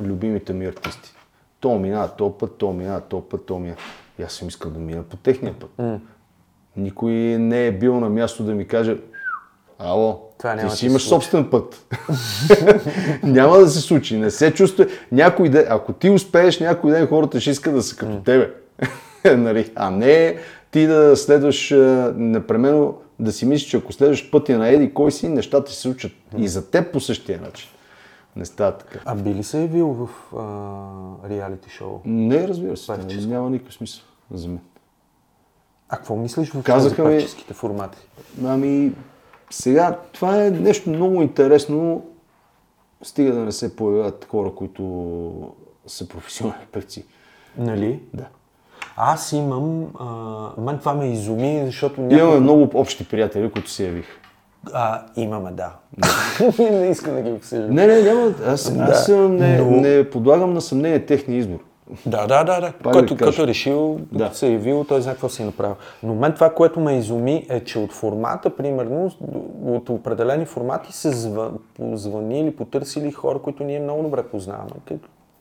любимите ми артисти. То минава този път, то минава този път, то минава. И аз съм искал да мина по техния път. Никой не е бил на място да ми каже Ало, Това ти си имаш случи." собствен път. <laughs> няма да се случи. Не се чувства. Някой ден, ако ти успееш, някой ден хората ще искат да са като тебе. <laughs> нали? А не ти да следваш непременно да си мислиш, че ако следваш пътя на Еди, кой си, нещата се случат. И за теб по същия начин. Не става така. А би ли се явил в а, реалити шоу? Не, разбира се. Патическо. Няма никакъв смисъл за мен. А какво мислиш в Казаха ми- патическите формати? Ами, сега, това е нещо много интересно, стига да не се появяват хора, които са професионални певци. Нали? Да. Аз имам... А, мен това ме изуми, защото някой... Имаме много общи приятели, които се явиха. А, имаме, да. не <laughs> искам да ги обсъждам. Не, не, няма. Аз, аз не, но- не подлагам на съмнение техния избор. Да, да, да, да. Пак Който, който е решил, Да. да. се е явил, той знае какво си е направил. Но мен това, което ме изуми, е, че от формата, примерно, от определени формати се зва, позвонили, потърсили хора, които ние много добре познаваме.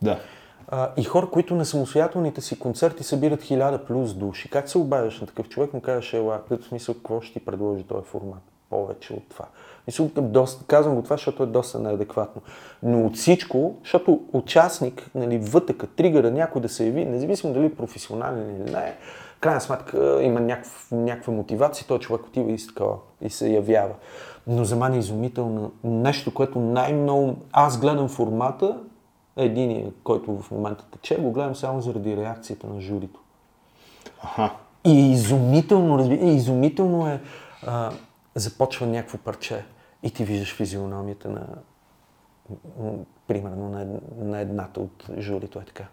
Да. А, и хора, които на самостоятелните си концерти събират хиляда плюс души. Как се обадиш на такъв човек, му кажеш, ела, в смисъл, какво ще ти предложи този формат? Повече от това. Мисъл, доста, казвам го това, защото е доста неадекватно. Но от всичко, защото участник, нали, вътъка, тригъра, някой да се яви, независимо дали е професионален или не, крайна сметка има някакъв, някаква мотивация, той човек отива и, такова, и се явява. Но за мен е изумително нещо, което най-много... Аз гледам формата, единия, който в момента тече, го гледам само заради реакцията на журито. Аха. И изумително, разби... изумително е, а, започва някакво парче и ти виждаш физиономията на, примерно, на, на едната от журито е така.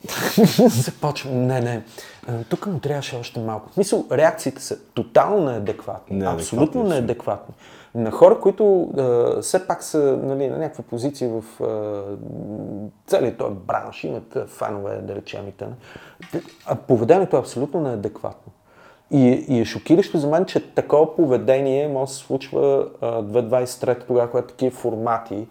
<laughs> Започва, не, не, тук му трябваше още малко. В смисъл, реакциите са тотално неадекватни, Неадекватни, абсолютно неадекватни. На хора, които а, все пак са нали, на някаква позиция в а, целият този бранш, имат фанове, да речем и т.н. А поведението е абсолютно неадекватно. И, и е шокиращо за мен, че такова поведение може да се случва а, 2023 тогава, когато такива формати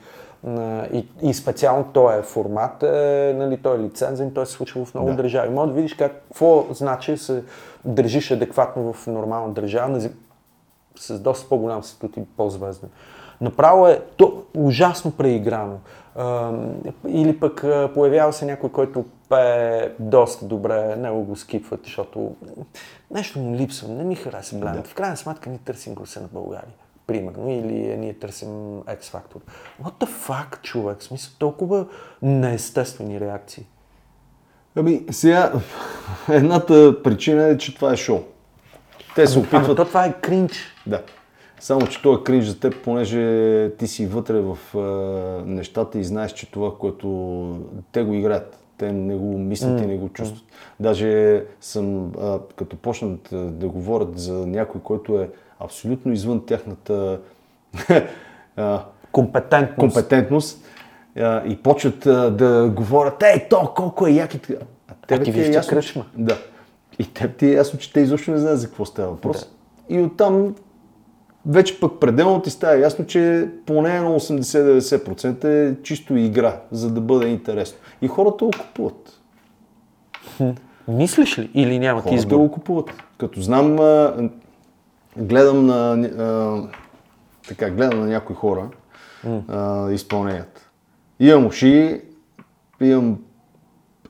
и, и специално този формат, е, нали, той е лицензен, той се случва в много Да. държави. Може да видиш как, какво значи се държиш адекватно в нормална държава, нези- с доста по-голям статут и по-звезден. Направо е то ужасно преиграно. Или пък появява се някой, който пее доста добре, него го скипват, защото нещо му липсва, не ми хареса бленд. В крайна сметка ние търсим гласа на България. Примерно, или ние търсим X Factor. What the fuck, човек? В смисъл, толкова неестествени реакции. Ами, сега, едната причина е, че това е шоу. Те се Ама опитват... то това е кринч. Да. Само, че той е кринж за теб, понеже ти си вътре в а, нещата и знаеш, че това, което те го играят. Те не го мислят и не го чувстват. Даже съм, а, като почнат а, да говорят за някой, който е абсолютно извън тяхната <laughs> а, Компетентност. компетентност а, и почват а, да говорят, ей, то колко е як и така. А, тебе ти ти е ясно, кръчма. Да. И теб ти е ясно, че те изобщо не знаят за какво става въпрос. И оттам вече пък пределно ти става ясно, че поне на 80-90% е чисто игра, за да бъде интересно. И хората го купуват. Мислиш ли? Или нямат Хората избор? го купуват. Като знам, гледам на, а, така, гледам на някои хора а, изпълненията. Имам уши, имам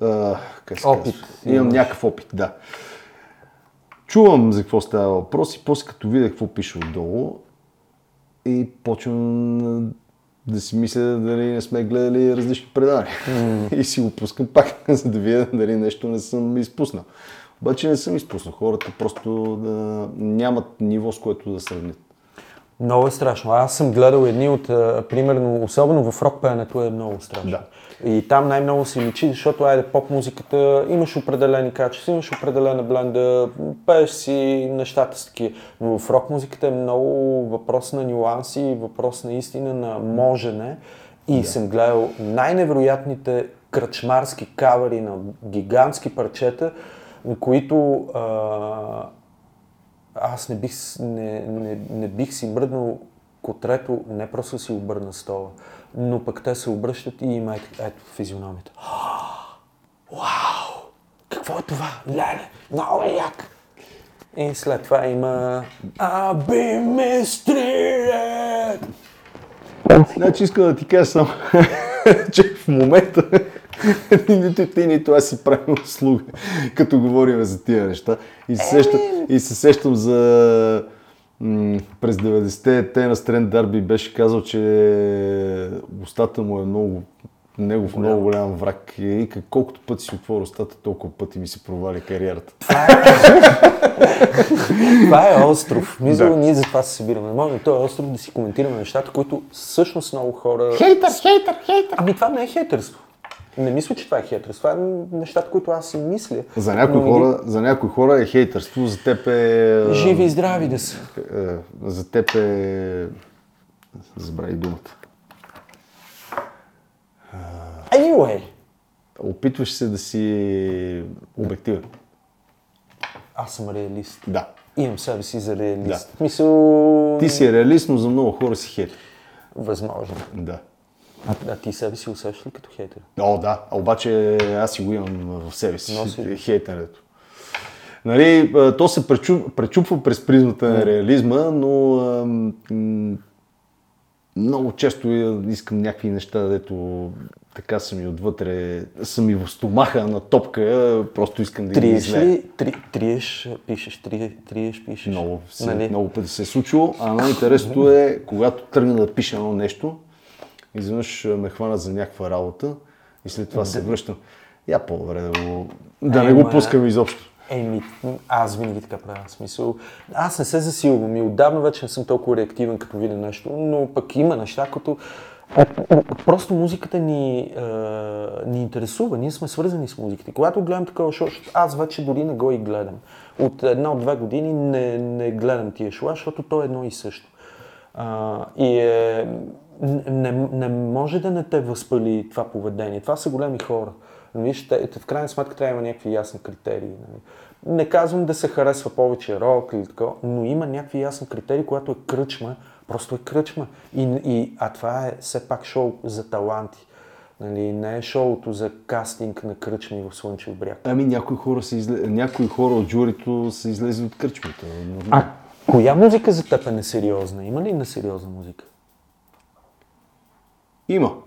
а, как се Опит. Имам някакъв опит, да. Чувам за какво става въпрос и после като видя какво пише отдолу и почвам да си мисля дали не сме гледали различни предания. <laughs> и си го пускам пак, <laughs> за да видя дали нещо не съм изпуснал. Обаче не съм изпуснал. Хората просто да нямат ниво, с което да сравнят. Много е страшно. Аз съм гледал едни от, а, примерно, особено в рок пеенето е много страшно. Да. И там най-много се личи, защото айде поп музиката, имаш определени качества, имаш определена бленда, пееш си нещата с такива. Но в рок музиката е много въпрос на нюанси, въпрос на истина, на можене. И съм гледал най-невероятните кръчмарски кавари на гигантски парчета, които а, аз не бих, не, не, не бих си мръднал котрето, не просто си обърна стола, но пък те се обръщат и има ето, ето физиономията. <gasps> Вау! Какво е това? Леле, много е як! И след това има I've been mistreated! Значи искам да ти кажа само, <laughs> че в момента нито ти, нито аз си правим услуга, като говорим за тия неща. И се сещам, и се сещам за м, през 90-те те на Стрен Дарби беше казал, че устата му е много негов много голям враг. И колкото пъти си отворя устата, толкова пъти ми се провали кариерата. <laughs> Това е остров. Мисля, Да. ние за това се събираме. Не можем на този остров да си коментираме нещата, които всъщност много хора... Хейтър, хейтър, хейтър! Ами това не е хейтерство. Не мисля, че това е хейтерство. Това е нещата, които аз си мисля. За някои, Но хора, за някои хора е хейтърство, за теб е... Живи и здрави да са. Е, за теб е... Забрави думата. Anyway, Опитваш се да си обективен. аз съм реалист. Да. Имам себе си за реалист. Да. Мисъл... Ти си реалист, но за много хора си хейтер. Възможно. Да. А, а ти себе си усещаш ли като хейтер? О, да. А обаче аз си го имам в себе си. Носи. Хейтенето. Нали, то се пречу, пречупва през призмата на реализма, но ам, много често искам някакви неща, дето така са ми отвътре, са ми в стомаха на топка, просто искам да ги Триеш излея. ли? Три, триеш, пишеш, три, триеш, пишеш. Много, се, Нали? много пъти се е случило, а най-интересното е, когато тръгна да пиша едно нещо, изведнъж а, ме хванат за някаква работа и след това се връщам. Я по-добре да, го, да не го пускам изобщо. Еми, аз винаги така правя. Смисъл, аз не се засилвам и отдавна вече не съм толкова реактивен, като видя нещо, но пък има неща, като... Просто музиката ни, е, ни интересува, ние сме свързани с музиката. Когато гледам такова шоу, защото аз вече дори не го и гледам. От една от две години не, не гледам тия шоу, защото то е едно и също. А, и е, не, не може да не те възпали това поведение. Това са големи хора. Но Виж, в крайна сметка трябва да има някакви ясни критерии. Нали. Не казвам да се харесва повече рок или такова, но има някакви ясни критерии, когато е кръчма, просто е кръчма. И, и, а това е все пак шоу за таланти. Нали, не е шоуто за кастинг на кръчми в Слънчев бряг. Ами някои хора, са изле... някои хора от журито са излезли от кръчмата. А коя музика за теб е несериозна? Има ли несериозна музика? Има.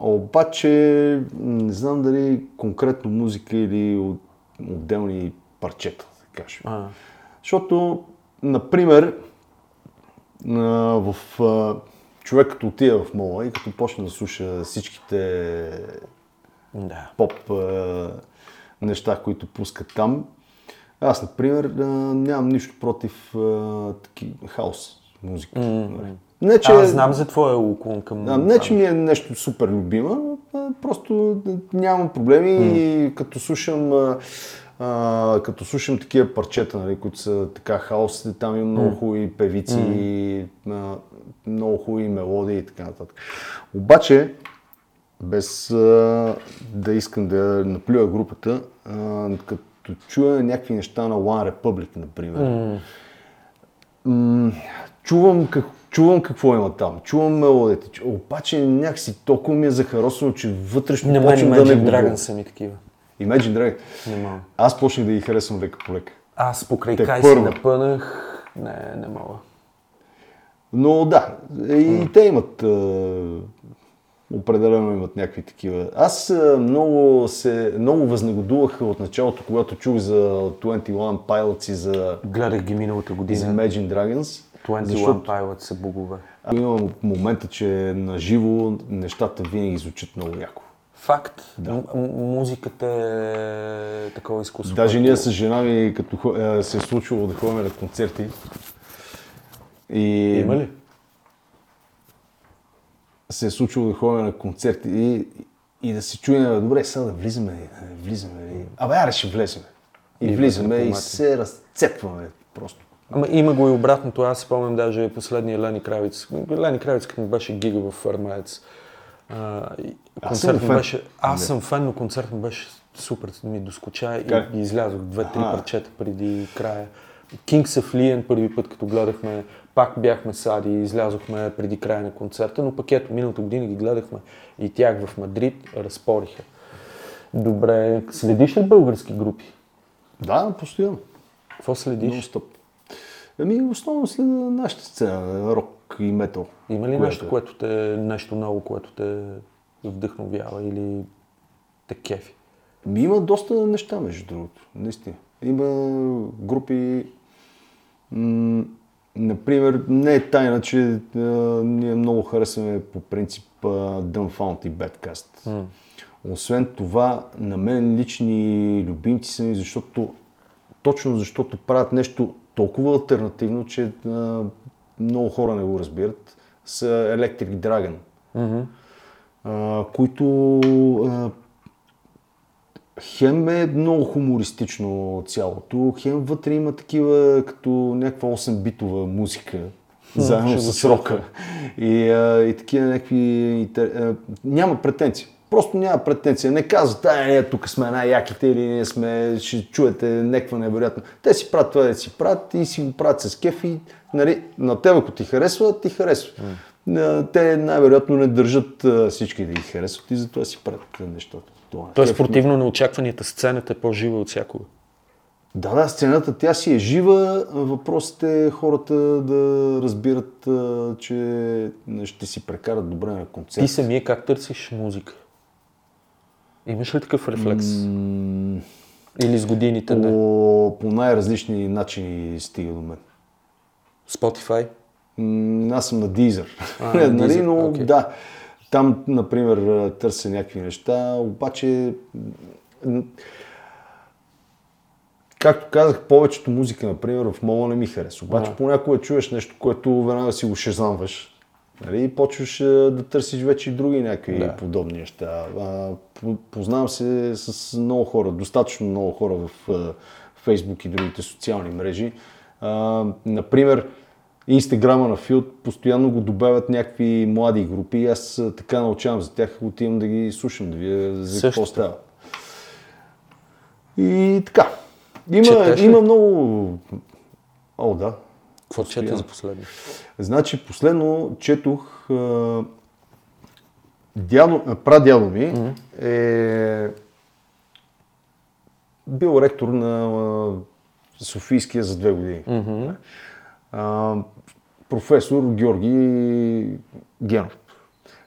Обаче не знам дали конкретно музика или от отделни парчета, да кажем. А, Защото, например, в човек като отиде в мола и като почне да слуша всичките да. поп неща, които пускат там, аз, например, нямам нищо против таки, хаос музика. Нали. Не, че, Аз знам за твоя уклон към... а, не, че ми е нещо супер любима, просто нямам проблеми и като слушам а, като слушам такива парчета, нали, които са така хаос, там има много хубави певици, а, много хубави мелодии и така нататък. Обаче, без а, да искам да наплюя групата, а, като чуя някакви неща на One Republic, например, м- чувам, как, чувам какво има там, чувам мелодията, чу- обаче някакси толкова ми е захаросано, че вътрешно мен почвам да не го Dragon са ми такива. Imagine Dragon. Не мога. Аз почнах да ги харесвам лека по лека. Аз покрай Те Кай първо. напънах. Не, не мога. Но да, и те имат, определено имат някакви такива. Аз много, се, много възнегодувах от началото, когато чух за 21 Pilots и за, Гледах ги миналата година. Imagine Dragons. 21 защото Pilots са богове. имам момента, че на живо нещата винаги звучат много яко. Факт. М- м- музиката е такова изкуство. Даже което- ние с жена ми, като е, се е случвало да ходим на концерти. И... Има ли? се е случило да ходим на концерти и, и да се чуем, добре, сега да влизаме, да не влизаме. ли? Абе, аре ще влеземе. И, И влизаме и се разцепваме просто. Ама има го и обратното. Аз спомням даже последния Лени Кравиц. Лени Кравиц, като беше гига в Армаец. Концерт му беше... Аз съм фен, но концерт му беше супер. Ми доскоча и, и излязох две-три парчета преди края. Kings of Leon първи път, като гледахме, пак бяхме сади и излязохме преди края на концерта, но пък ето миналата година ги гледахме и тях в Мадрид разпориха. Добре, следиш ли български групи? Да, постоянно. Какво следиш? Нон-стоп. Ами, основно след нашата сцена, рок и метал. Има ли Което нещо, което те, нещо ново, което те вдъхновява или те кефи? Ми има доста неща, между другото. Наистина. Има групи, м- например, не е тайна, че а, ние много харесваме по принцип а, Dumbfound и Badcast. Освен това, на мен лични любимци са ми, защото точно защото правят нещо толкова альтернативно, че а, много хора не го разбират, са Electric Dragon, а, които а, хем е много хумористично цялото, хем вътре има такива като някаква 8-битова музика, заедно с рока. И, а, и такива някакви... интер- а, Няма претенции. Просто няма претенция. Не казват, ай, ние тук сме най-яките или ние сме, ще чуете някаква невероятно. Те си правят това, да си правят и си го правят с кеф и нали, на теб, ако ти харесва, ти харесва. А, Те най-вероятно не държат а, всички да ги харесват и затова си правят нещата. Това е Тоест, противно на очакванията, сцената е по-жива от всякога. Да, да, сцената тя си е жива. Въпросът е хората да разбират, а, че ще си прекарат добре на концерт. Ти самия как търсиш музика? Имаш ли такъв рефлекс? М, Или с годините не? по, по най-различни начини стига до мен. Spotify? М, Аз съм на Deezer. А, на <laughs> нали, Deezer, но окей. да. Там, например, търся някакви неща, обаче както казах, повечето музика, например, в мола не ми харесва. Обаче А. понякога чуеш нещо, което веднага си го шезамваш. Нали, и почваш а, да търсиш вече и други някакви Да. подобни неща. А, познавам се с много хора, достатъчно много хора в Фейсбук и другите социални мрежи. А, например, Инстаграма на Филд постоянно го добавят някакви млади групи и аз а, така научавам за тях, отивам да ги слушам, да видя за какво Същото. става. И така. Има, Четеш ли? има много... О, да. Какво чете за последно? Значи, последно четох а, дядо, а, прадядо ми е бил ректор на Софийския за две години. А, професор Георги Генов.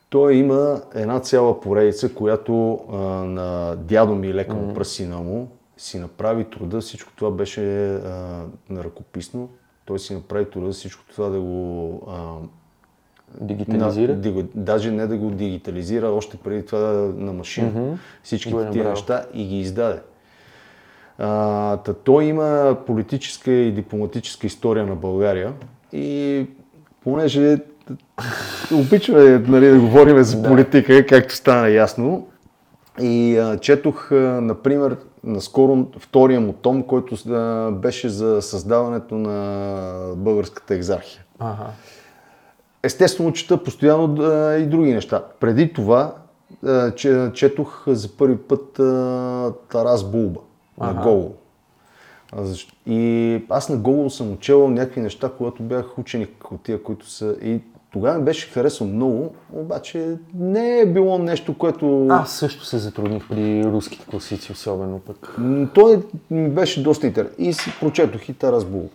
Той има една цяла поредица, която а, на дядо ми лека му прасина му си направи труда. Всичко това беше а, на ръкописно. Той си направи труда всичко това да го а, Дигитализира? на, да го, даже не да го дигитализира, още преди това на машина. Мгм. Всички тия неща и ги издаде. А, та той има политическа и дипломатическа история на България и понеже обичаме нали, да говорим за политика, както стана ясно, и а, четох, а, например, наскоро втория му том, който а, беше за създаването на българската екзархия. Ага. Естествено, чета постоянно а, и други неща. Преди това а, че, четох за първи път а, Тарас Булба на Ага. Гогол. А, защ- И аз на Гогол съм учел някакви неща, когато бях ученик от тия, които са... И тогава ми беше харесал много, обаче не е било нещо, което... Аз също се затрудних при руските класици, особено пък. Той ми беше доста интересен. И си прочетох и Тарас Бул,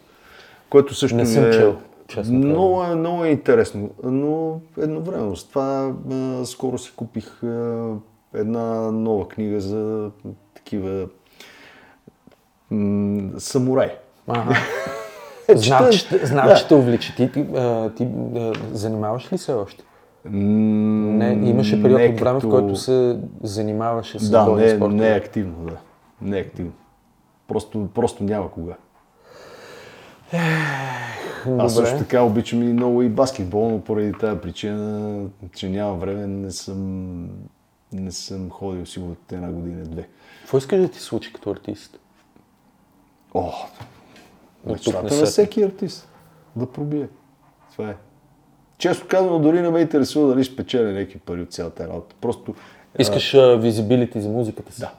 който също Не съм е... чел, честно много, е, много е интересно, но едновременно с това а, скоро си купих а, една нова книга за такива м, самураи. Ага. <laughs> Знам, че, знам, да. че те увлича. Ти, ти, а, ти а, занимаваш ли се още? Не, имаше период не от време, в като- който се занимаваше с Да, не, спортове. не е активно, да. Не е активно. Просто, просто няма кога. Аз Добре. също така обичам и много и баскетбол, но поради тази причина, че няма време, не съм, не съм ходил сигурно от една година-две. Какво искаш да ти случи като артист? О, мечтата на всеки артист да пробие. Това е. Често казвам, дори не ме интересува дали ще печеля някакви пари от цялата работа. Просто Искаш визибилити за музиката си? Да.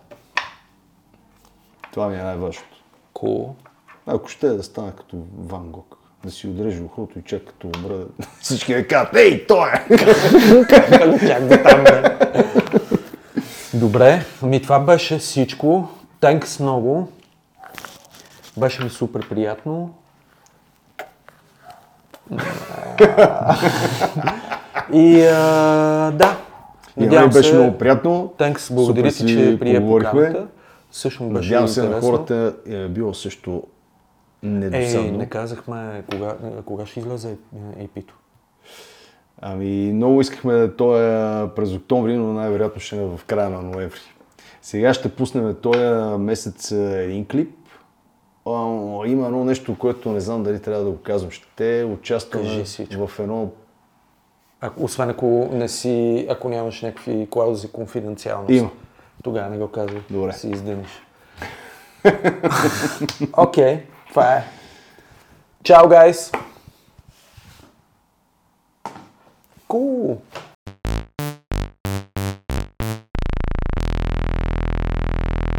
това ми е най-важното. Cool. Ако ще е да стана като Ван Гог, да си отрежа ухото и чак като умра, <laughs> всички да кажат, ей, той е! <laughs> Чак до там, бе. Добре, ами това беше всичко. Тенкс много. Беше ми супер приятно. И а, да, И на надявам беше се, много приятно. Тенкс, благодаря ти, си че прие поканата. Също ми беше Надявам се на интересно. хората е било също недосадно. не казахме кога, кога ще излезе EP-то. Ами, много искахме този през октомври, но най-вероятно ще е в края на ноември. Сега ще пуснем този месец е, един клип. Има едно нещо, което не знам дали трябва да го казвам. Ще участваме всичко. в едно... А, освен ако не си, ако нямаш някакви клаузи конфиденциалност. Има. Тогава не го казвай. Добре. Си издъниш. <laughs> Окей, това е. Чао, гайс! Cool.